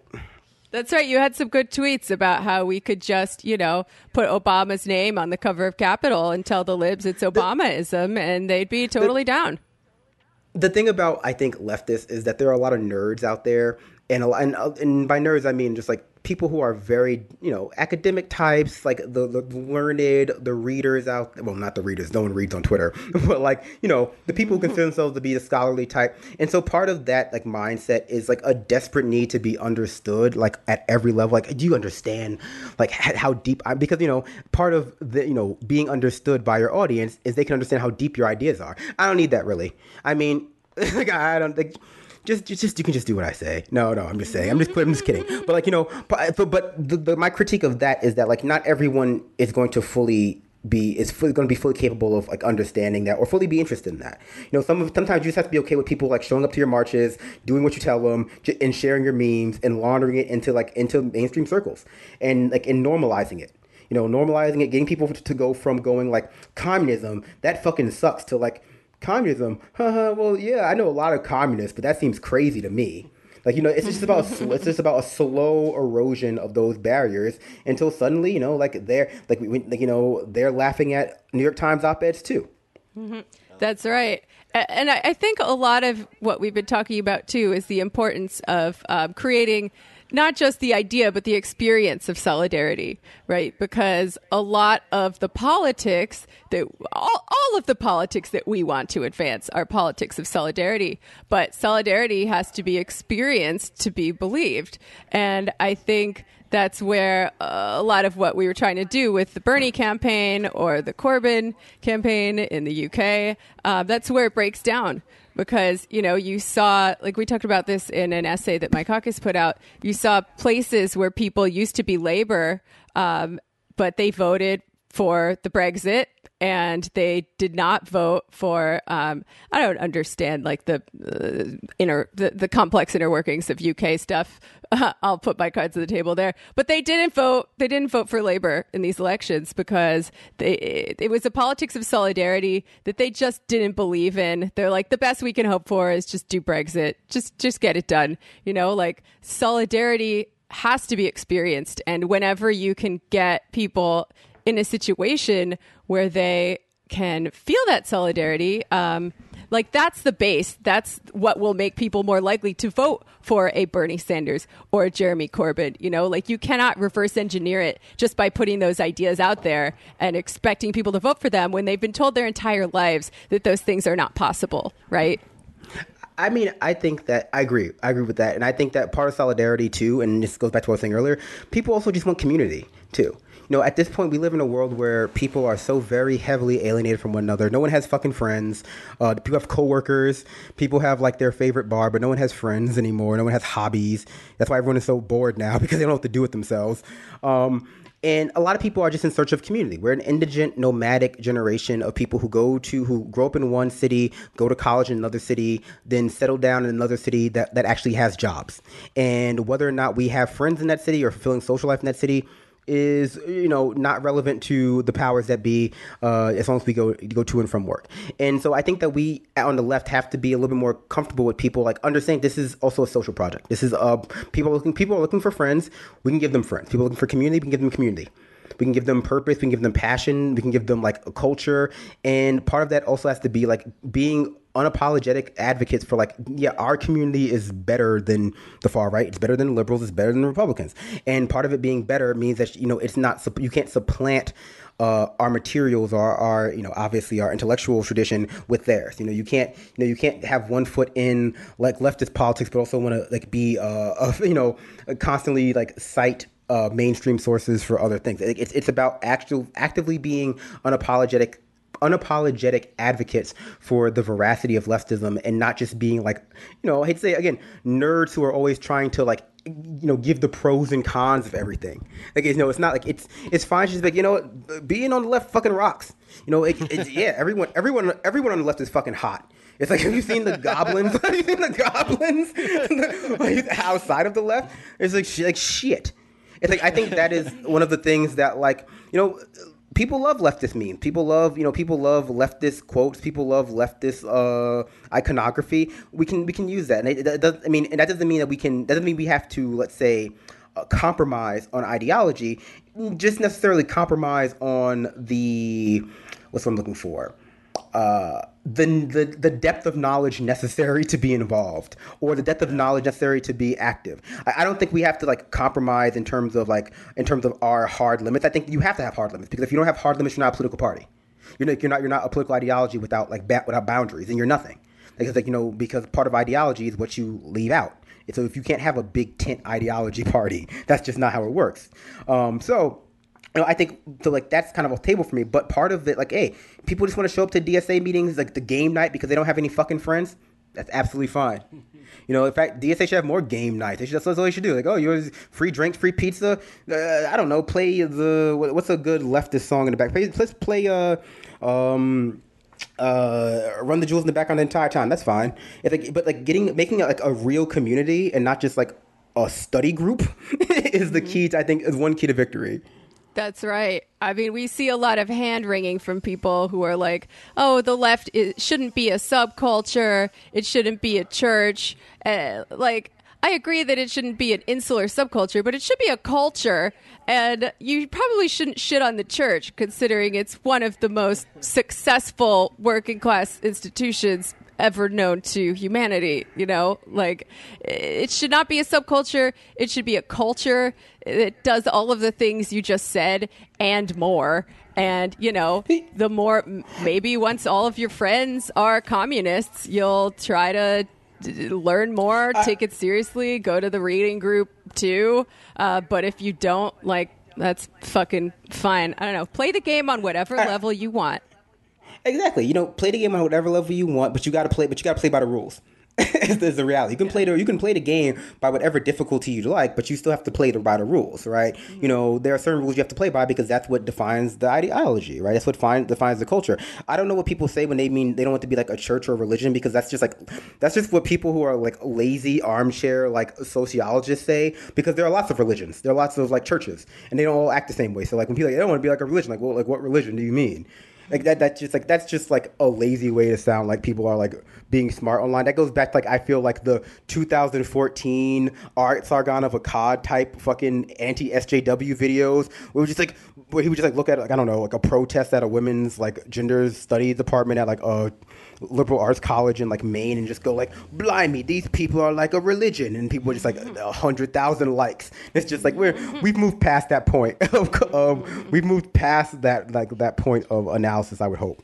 That's right. You had some good tweets about how we could just, you know, put Obama's name on the cover of Capital and tell the libs it's Obamaism, and they'd be totally the, down the thing about I think leftists is that there are a lot of nerds out there, and a, and, uh, and by nerds I mean just like people who are very you know academic types like the, the learned the readers out well not the readers no one reads on twitter but like you know the people who consider themselves to be the scholarly type. And so part of that like mindset is like a desperate need to be understood like at every level. Like do you understand like how deep I'm because you know part of the you know being understood by your audience is they can understand how deep your ideas are. I don't need that really. I mean like i don't think just, just, just, you can just do what I say. No, no, I'm just saying. I'm just, I'm just kidding. But like, you know, but, but the, the, my critique of that is that like, not everyone is going to fully be is fully going to be fully capable of like understanding that or fully be interested in that. You know, some sometimes you just have to be okay with people like showing up to your marches, doing what you tell them, and sharing your memes and laundering it into like into mainstream circles and like and normalizing it. You know, normalizing it, getting people to go from going like communism that fucking sucks to like communism. well, yeah, I know a lot of communists, but that seems crazy to me. Like you know, it's just about it's just about a slow erosion of those barriers until suddenly, you know, like they're like, we, like you know, they're laughing at New York Times op-eds too. Mm-hmm. That's right. And I think a lot of what we've been talking about too is the importance of um, creating not just the idea, but the experience of solidarity, right? Because a lot of the politics that all, all of the politics that we want to advance are politics of solidarity, but solidarity has to be experienced to be believed. And I think that's where uh, a lot of what we were trying to do with the Bernie campaign or the Corbyn campaign in the UK, uh, that's where it breaks down. Because you know you saw like we talked about this in an essay that my caucus put out. You saw places where people used to be labor um, but they voted for the brexit and they did not vote for um, i don't understand like the uh, inner the, the complex inner workings of uk stuff. I'll put my cards on the table there. But they didn't vote they didn't vote for labor in these elections because they it, it was a politics of solidarity that they just didn't believe in. They're like the best we can hope for is just do brexit. Just just get it done. You know like solidarity has to be experienced. And whenever you can get people in a situation where they can feel that solidarity, um, like that's the base. That's what will make people more likely to vote for a Bernie Sanders or a Jeremy Corbyn. You know, like you cannot reverse engineer it just by putting those ideas out there and expecting people to vote for them when they've been told their entire lives that those things are not possible, right? I mean, I think that I agree. I agree with that, and I think that part of solidarity too, and this goes back to what I was saying earlier. People also just want community too know, at this point, we live in a world where people are so very heavily alienated from one another. No one has fucking friends. Uh, people have coworkers. People have like their favorite bar, but no one has friends anymore. No one has hobbies. That's why everyone is so bored now because they don't know what to do with themselves. Um, and a lot of people are just in search of community. We're an indigent, nomadic generation of people who go to, who grow up in one city, go to college in another city, then settle down in another city that, that actually has jobs. And whether or not we have friends in that city or fulfilling social life in that city is you know not relevant to the powers that be uh, as long as we go go to and from work. And so I think that we on the left have to be a little bit more comfortable with people like understanding this is also a social project. This is uh people looking people are looking for friends. We can give them friends. People looking for community. We can give them community. We can give them purpose. We can give them passion. We can give them like a culture. And part of that also has to be like being unapologetic advocates for like yeah our community is better than the far right. It's better than liberals. It's better than republicans. And part of it being better means that you know it's not you can't supplant uh, our materials or our you know obviously our intellectual tradition with theirs. You know you can't you know you can't have one foot in like leftist politics but also want to like be uh, you know constantly like cite uh, mainstream sources for other things. It's, it's about actual actively being unapologetic unapologetic advocates for the veracity of leftism and not just being like, you know, I hate to say again, nerds who are always trying to like you know give the pros and cons of everything. Like you know it's not like it's it's fine. She's like you know being on the left fucking rocks. You know it, yeah everyone everyone everyone on the left is fucking hot. It's like have you seen the goblins? Have you seen the goblins? Outside of the left? It's like like shit. It's like I think that is one of the things that like you know people love leftist memes. People love you know people love leftist quotes. People love leftist uh, iconography. We can we can use that, and it, it does. I mean, and that doesn't mean that we can. That doesn't mean we have to let's say. Uh, compromise on ideology, just necessarily compromise on the what's what I'm looking for. The, the the depth of knowledge necessary to be involved or the depth of knowledge necessary to be active. I, I, don't think we have to like compromise in terms of like in terms of our hard limits. I think you have to have hard limits because if you don't have hard limits you're not a political party. You're not you're not, you're not a political ideology without like ba- without boundaries and you're nothing. Like like you know because part of ideology is what you leave out. So if you can't have a big tent ideology party that's just not how it works. Um, so I think so. Like that's kind of a table for me. But part of it, like, hey, people just want to show up to DSA meetings, like the game night, because they don't have any fucking friends. That's absolutely fine. You know, in fact, DSA should have more game nights. Should, that's, all they should do. Like, oh, you're free drinks, free pizza. Uh, I don't know. Play the what's a good leftist song in the back? Play, let's play uh um uh, run the jewels in the background the entire time. That's fine. It's like, but like getting making like a real community and not just like a study group is the key. To, I think is one key to victory. That's right. I mean, we see a lot of hand wringing from people who are like, "Oh, the left it shouldn't be a subculture. It shouldn't be a church." Uh, like, I agree that it shouldn't be an insular subculture, but it should be a culture. And you probably shouldn't shit on the church, considering it's one of the most successful working class institutions ever known to humanity. You know, like it should not be a subculture. It should be a culture. that does all of the things you just said and more. And you know, the more maybe once all of your friends are communists, you'll try to learn more, take it seriously, go to the reading group too. Uh, but if you don't, like, that's fucking fine. I don't know. Play the game on whatever level you want. Exactly. You know, play the game on whatever level you want, but you got to play. But you got to play by the rules. There's the reality. You can play the you can play the game by whatever difficulty you like, but you still have to play the, by the rules, right? You mm-hmm. know, there are certain rules you have to play by because that's what defines the ideology, right? That's what find, defines the culture. I don't know what people say when they mean they don't want to be like a church or a religion because that's just like that's just what people who are like lazy armchair like sociologists say because there are lots of religions, there are lots of like churches, and they don't all act the same way. So like when people like, they don't want to be like a religion, like well, like what religion do you mean? Like that that's just like that's just like a lazy way to sound like people are like being smart online. That goes back to like i feel like the 2014 art sargon of akkad type fucking anti sjw videos where just like where he would just like look at like i don't know like a protest at a women's like gender studies department at like a liberal arts college in like maine and just go like blimey these people are like a religion and people are just like a hundred thousand likes it's just like we're we've moved past that point of um, we've moved past that like that point of analysis i would hope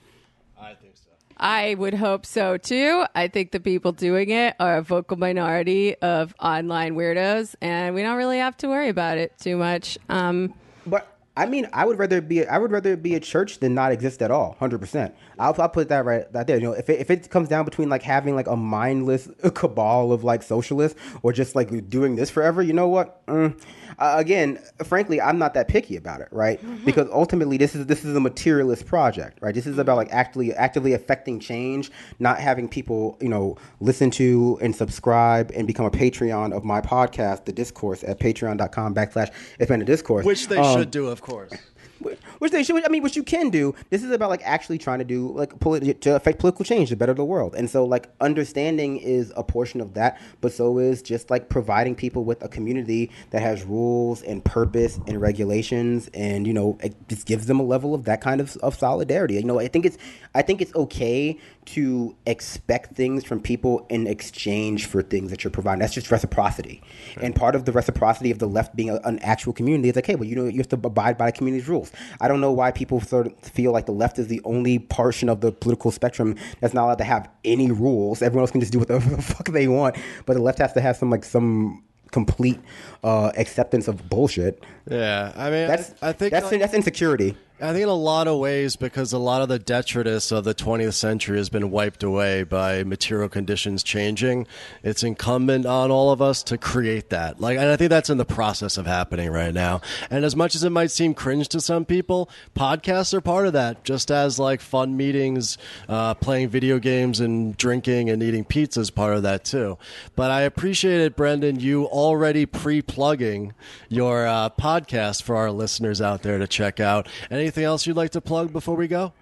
I think so. I would hope so too. I think the people doing it are a vocal minority of online weirdos, and we don't really have to worry about it too much. Um, But I mean, I would rather be I would rather be a church than not exist at all. Hundred percent. I'll, I'll put that right there. You know, if it, if it comes down between like having like a mindless cabal of like socialists or just like doing this forever, you know what? Mm, uh, again, frankly, I'm not that picky about it, right? Because ultimately, this is this is a materialist project, right? This is about like actually actively affecting change, not having people, you know, listen to and subscribe and become a Patreon of my podcast, The Discourse, at patreon.com backslash if the discourse. Which they Um, should do, of course. Which they should. I mean, which you can do. This is about like actually trying to do like polit- to affect political change to better the world. And so like understanding is a portion of that, but so is just like providing people with a community that has rules and purpose and regulations, and you know, it just gives them a level of that kind of of solidarity. You know, I think it's I think it's okay to expect things from people in exchange for things that you're providing. That's just reciprocity. And part of the reciprocity of the left being a, an actual community is like, hey, well, you know, you have to abide by the community's rules. I don't know why people sort of feel like the left is the only portion of the political spectrum that's not allowed to have any rules. Everyone else can just do whatever the fuck they want, but the left has to have some like some complete uh, acceptance of bullshit. Yeah, I mean, That's I, I think that's like- that's insecurity. I think in a lot of ways, because a lot of the detritus of the 20th century has been wiped away by material conditions changing, it's incumbent on all of us to create that. Like, and I think that's in the process of happening right now. And as much as it might seem cringe to some people, podcasts are part of that. Just as like fun meetings, uh, playing video games and drinking and eating pizza is part of that too. But I appreciate it, Brendan. You already pre-plugging your uh, podcast for our listeners out there to check out. Anything else you'd like to plug before we go?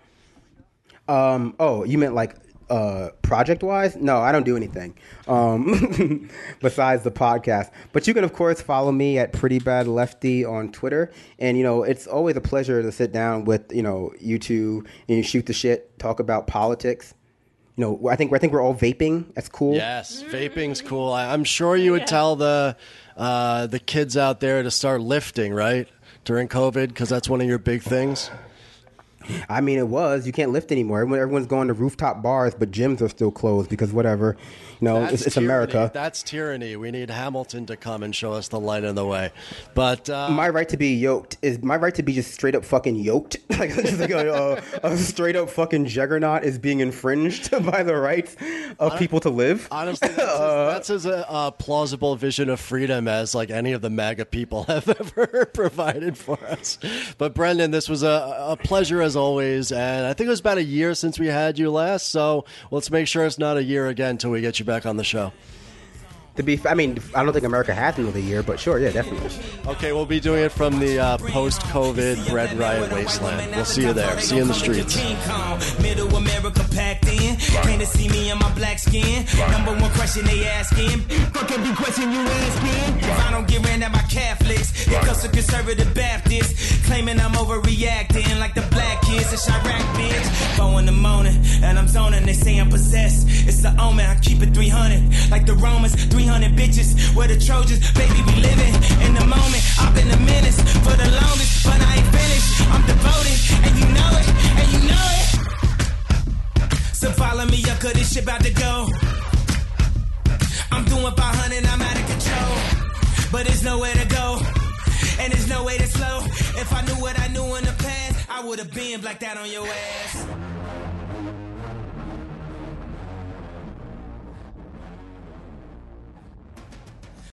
Um, oh, you meant like uh, project wise? No, I don't do anything um, besides the podcast. But you can, of course, follow me at Pretty Bad Lefty on Twitter. And, you know, it's always a pleasure to sit down with, you know, you two and you shoot the shit, talk about politics. You know, I think I think we're all vaping. That's cool. Yes, vaping's cool. I, I'm sure you would tell the uh, the kids out there to start lifting, right, during COVID, because that's one of your big things. I mean, it was. You can't lift anymore. Everyone, everyone's going to rooftop bars, but gyms are still closed because whatever. You know, That's it's, it's. America. That's tyranny. We need Hamilton to come and show us the light in the way. But uh, my right to be yoked is my right to be just straight up fucking yoked. like, just like a, a, a straight up fucking juggernaut is being infringed by the rights of people to live. Honestly, that's as, that's as a, uh plausible vision of freedom as like any of the MAGA people have ever provided for us. But Brendan, this was a, a pleasure as always, and I think it was about a year since we had you last. So let's make sure it's not a year again until we get you back on the show. To be, f- I mean, I don't think America has another year, but sure, yeah, definitely. Okay, we'll be doing it from the uh, post-COVID Bread Riot wasteland. We'll see you there. See you in the streets. King middle America packed in. Can't they see me in my black skin? Number one question they asking. Fucking be question you asking. If I don't get ran at by Catholics, it comes to conservative Baptists. Claiming I'm overreacting like the black kids in Chirac, bitch. Four in the morning, And I'm zoning, they say I'm possessed. It's the omen, I keep it 300. Like the Romans, 300 bitches. Where the Trojans, baby, we living in the moment. I've been a menace for the longest, but I ain't finished. I'm devoted, and you know it, and you know it. So follow me cause this shit about to go. I'm doing 500, I'm out of control. But there's nowhere to go, and there's no way to slow. If I knew what I knew in the past, I would have been blacked out on your ass.